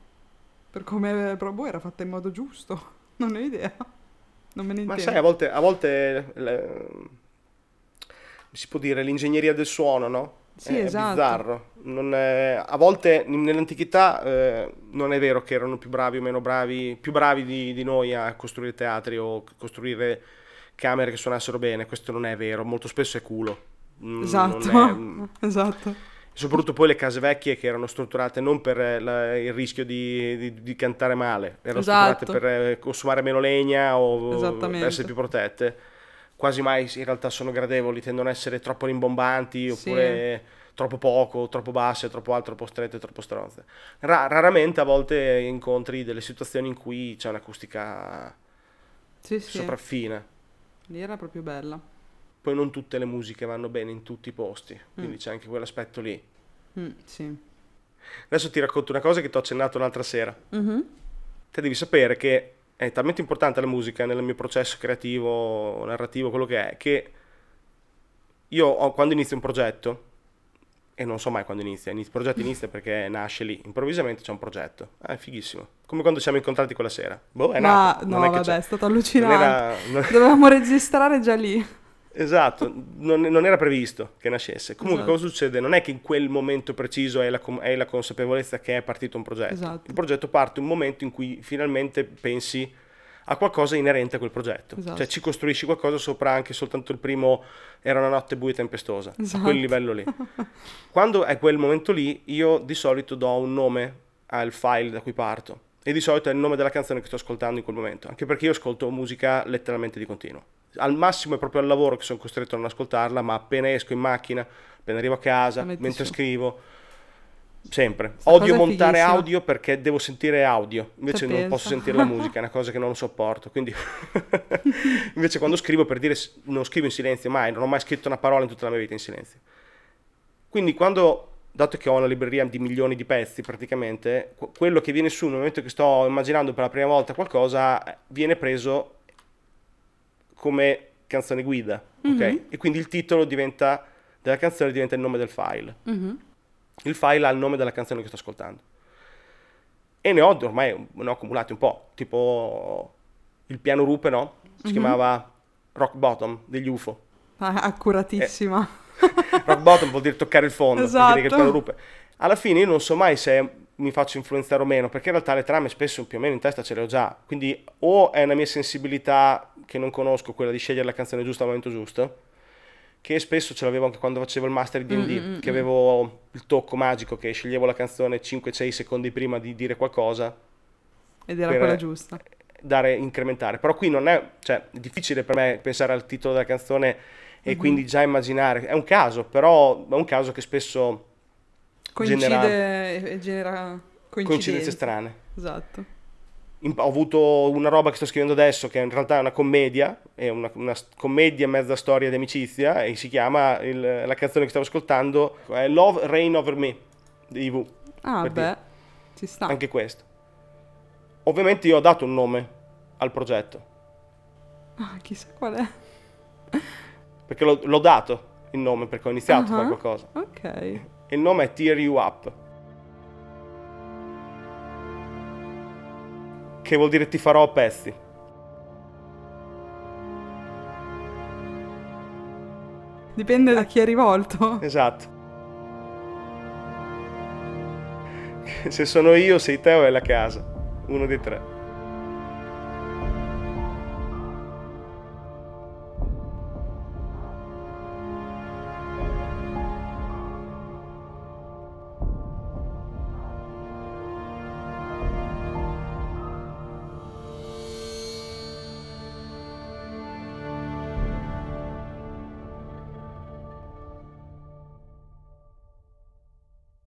Per come proprio era fatta in modo giusto. [LAUGHS] Non ho idea. Non me ne Ma intendo. sai, a volte, a volte le- si può dire l'ingegneria del suono, no? Sì, è esatto. bizzarro. Non è- a volte nell'antichità eh, non è vero che erano più bravi o meno bravi, più bravi di, di noi a costruire teatri o costruire camere che suonassero bene. Questo non è vero, molto spesso è culo. Mm, Esatto. è- [LAUGHS] esatto. Soprattutto poi le case vecchie che erano strutturate non per eh, la- il rischio di, di- di cantare male, erano Esatto. strutturate per eh, consumare meno legna o Esattamente. essere più protette. Quasi mai in realtà sono gradevoli, tendono ad essere troppo rimbombanti Sì. oppure troppo poco, troppo basse, troppo alte, troppo strette, troppo stronze. Ra- raramente a volte incontri delle situazioni in cui c'è un'acustica Sì, sì. sopraffina. Lì era proprio bella. Poi non tutte le musiche vanno bene in tutti i posti, quindi Mm. c'è anche quell'aspetto lì. Mm, sì. Adesso ti racconto una cosa che ti ho accennato l'altra sera. Mhm. te devi sapere che è talmente importante la musica nel mio processo creativo, narrativo, quello che è, che io ho- quando inizio un progetto, e non so mai quando inizia, il progetto inizia [LAUGHS] perché nasce lì, improvvisamente c'è un progetto, Ah, è fighissimo, come quando ci siamo incontrati quella sera, boh, è Ma nato, no, non è che vabbè, c'è- è stato allucinante. [LAUGHS] era, Dovevamo registrare già lì. Esatto, non, non era previsto che nascesse. Comunque Esatto. cosa succede? Non è che in quel momento preciso hai la, hai la consapevolezza che è partito un progetto. Esatto. Il progetto parte un momento in cui finalmente pensi a qualcosa inerente a quel progetto. Esatto. Cioè ci costruisci qualcosa sopra anche soltanto il primo era una notte buia e tempestosa. A Esatto. quel livello lì. [LAUGHS] Quando è quel momento lì, io di solito do un nome al file da cui parto. E di solito è il nome della canzone che sto ascoltando in quel momento. Anche perché io ascolto musica letteralmente di continuo. Al massimo è proprio al lavoro che sono costretto a non ascoltarla, ma appena esco in macchina, appena arrivo a casa, mentre su. scrivo, sempre. Sta Odio montare audio perché devo sentire audio, invece non posso sentire la [LAUGHS] musica, è una cosa che non sopporto. Quindi [LAUGHS] invece quando scrivo per dire non scrivo in silenzio mai, non ho mai scritto una parola in tutta la mia vita in silenzio. Quindi quando dato che ho una libreria di milioni di pezzi praticamente, qu- quello che viene su nel momento che sto immaginando per la prima volta qualcosa eh, viene preso come canzone guida, ok? E quindi il titolo diventa della canzone diventa il nome del file. Mhm. Il file ha il nome della canzone che sto ascoltando. E ne ho ormai ne ho accumulati un po', tipo il piano rupe, no? Si chiamava Rock Bottom degli UFO. Ah, accuratissima. [LAUGHS] Rock bottom vuol dire toccare il fondo, vuol dire che il Esatto. piano rupe. Alla fine io non so mai se mi faccio influenzare o meno, perché in realtà le trame spesso più o meno in testa ce le ho già. Quindi o è una mia sensibilità che non conosco, quella di scegliere la canzone giusta al momento giusto, che spesso ce l'avevo anche quando facevo il master di D&D, che avevo il tocco magico che sceglievo la canzone 5-6 secondi prima di dire qualcosa, Ed era quella giusta. dare incrementare. Però qui non è, cioè, è difficile per me pensare al titolo della canzone e quindi già immaginare. È un caso, però è un caso che spesso Coincide genera- e- genera coincidenze strane. Esatto. Ho avuto una roba che sto scrivendo adesso che in realtà è una commedia, è una, una commedia mezza storia di amicizia e si chiama, il- la canzone che stavo ascoltando è Love Rain Over Me di Ivu, Ah, beh, ci sta. anche questo. Ovviamente io ho dato un nome al progetto, Ah, chissà qual è. perché l'ho, l'ho dato il nome perché ho iniziato a fare Ah. qualcosa. Ok. Il nome è Tear You Up. che vuol dire ti farò a pezzi. Dipende da chi è rivolto. Esatto. Se sono io, sei te o è la casa. Uno dei tre.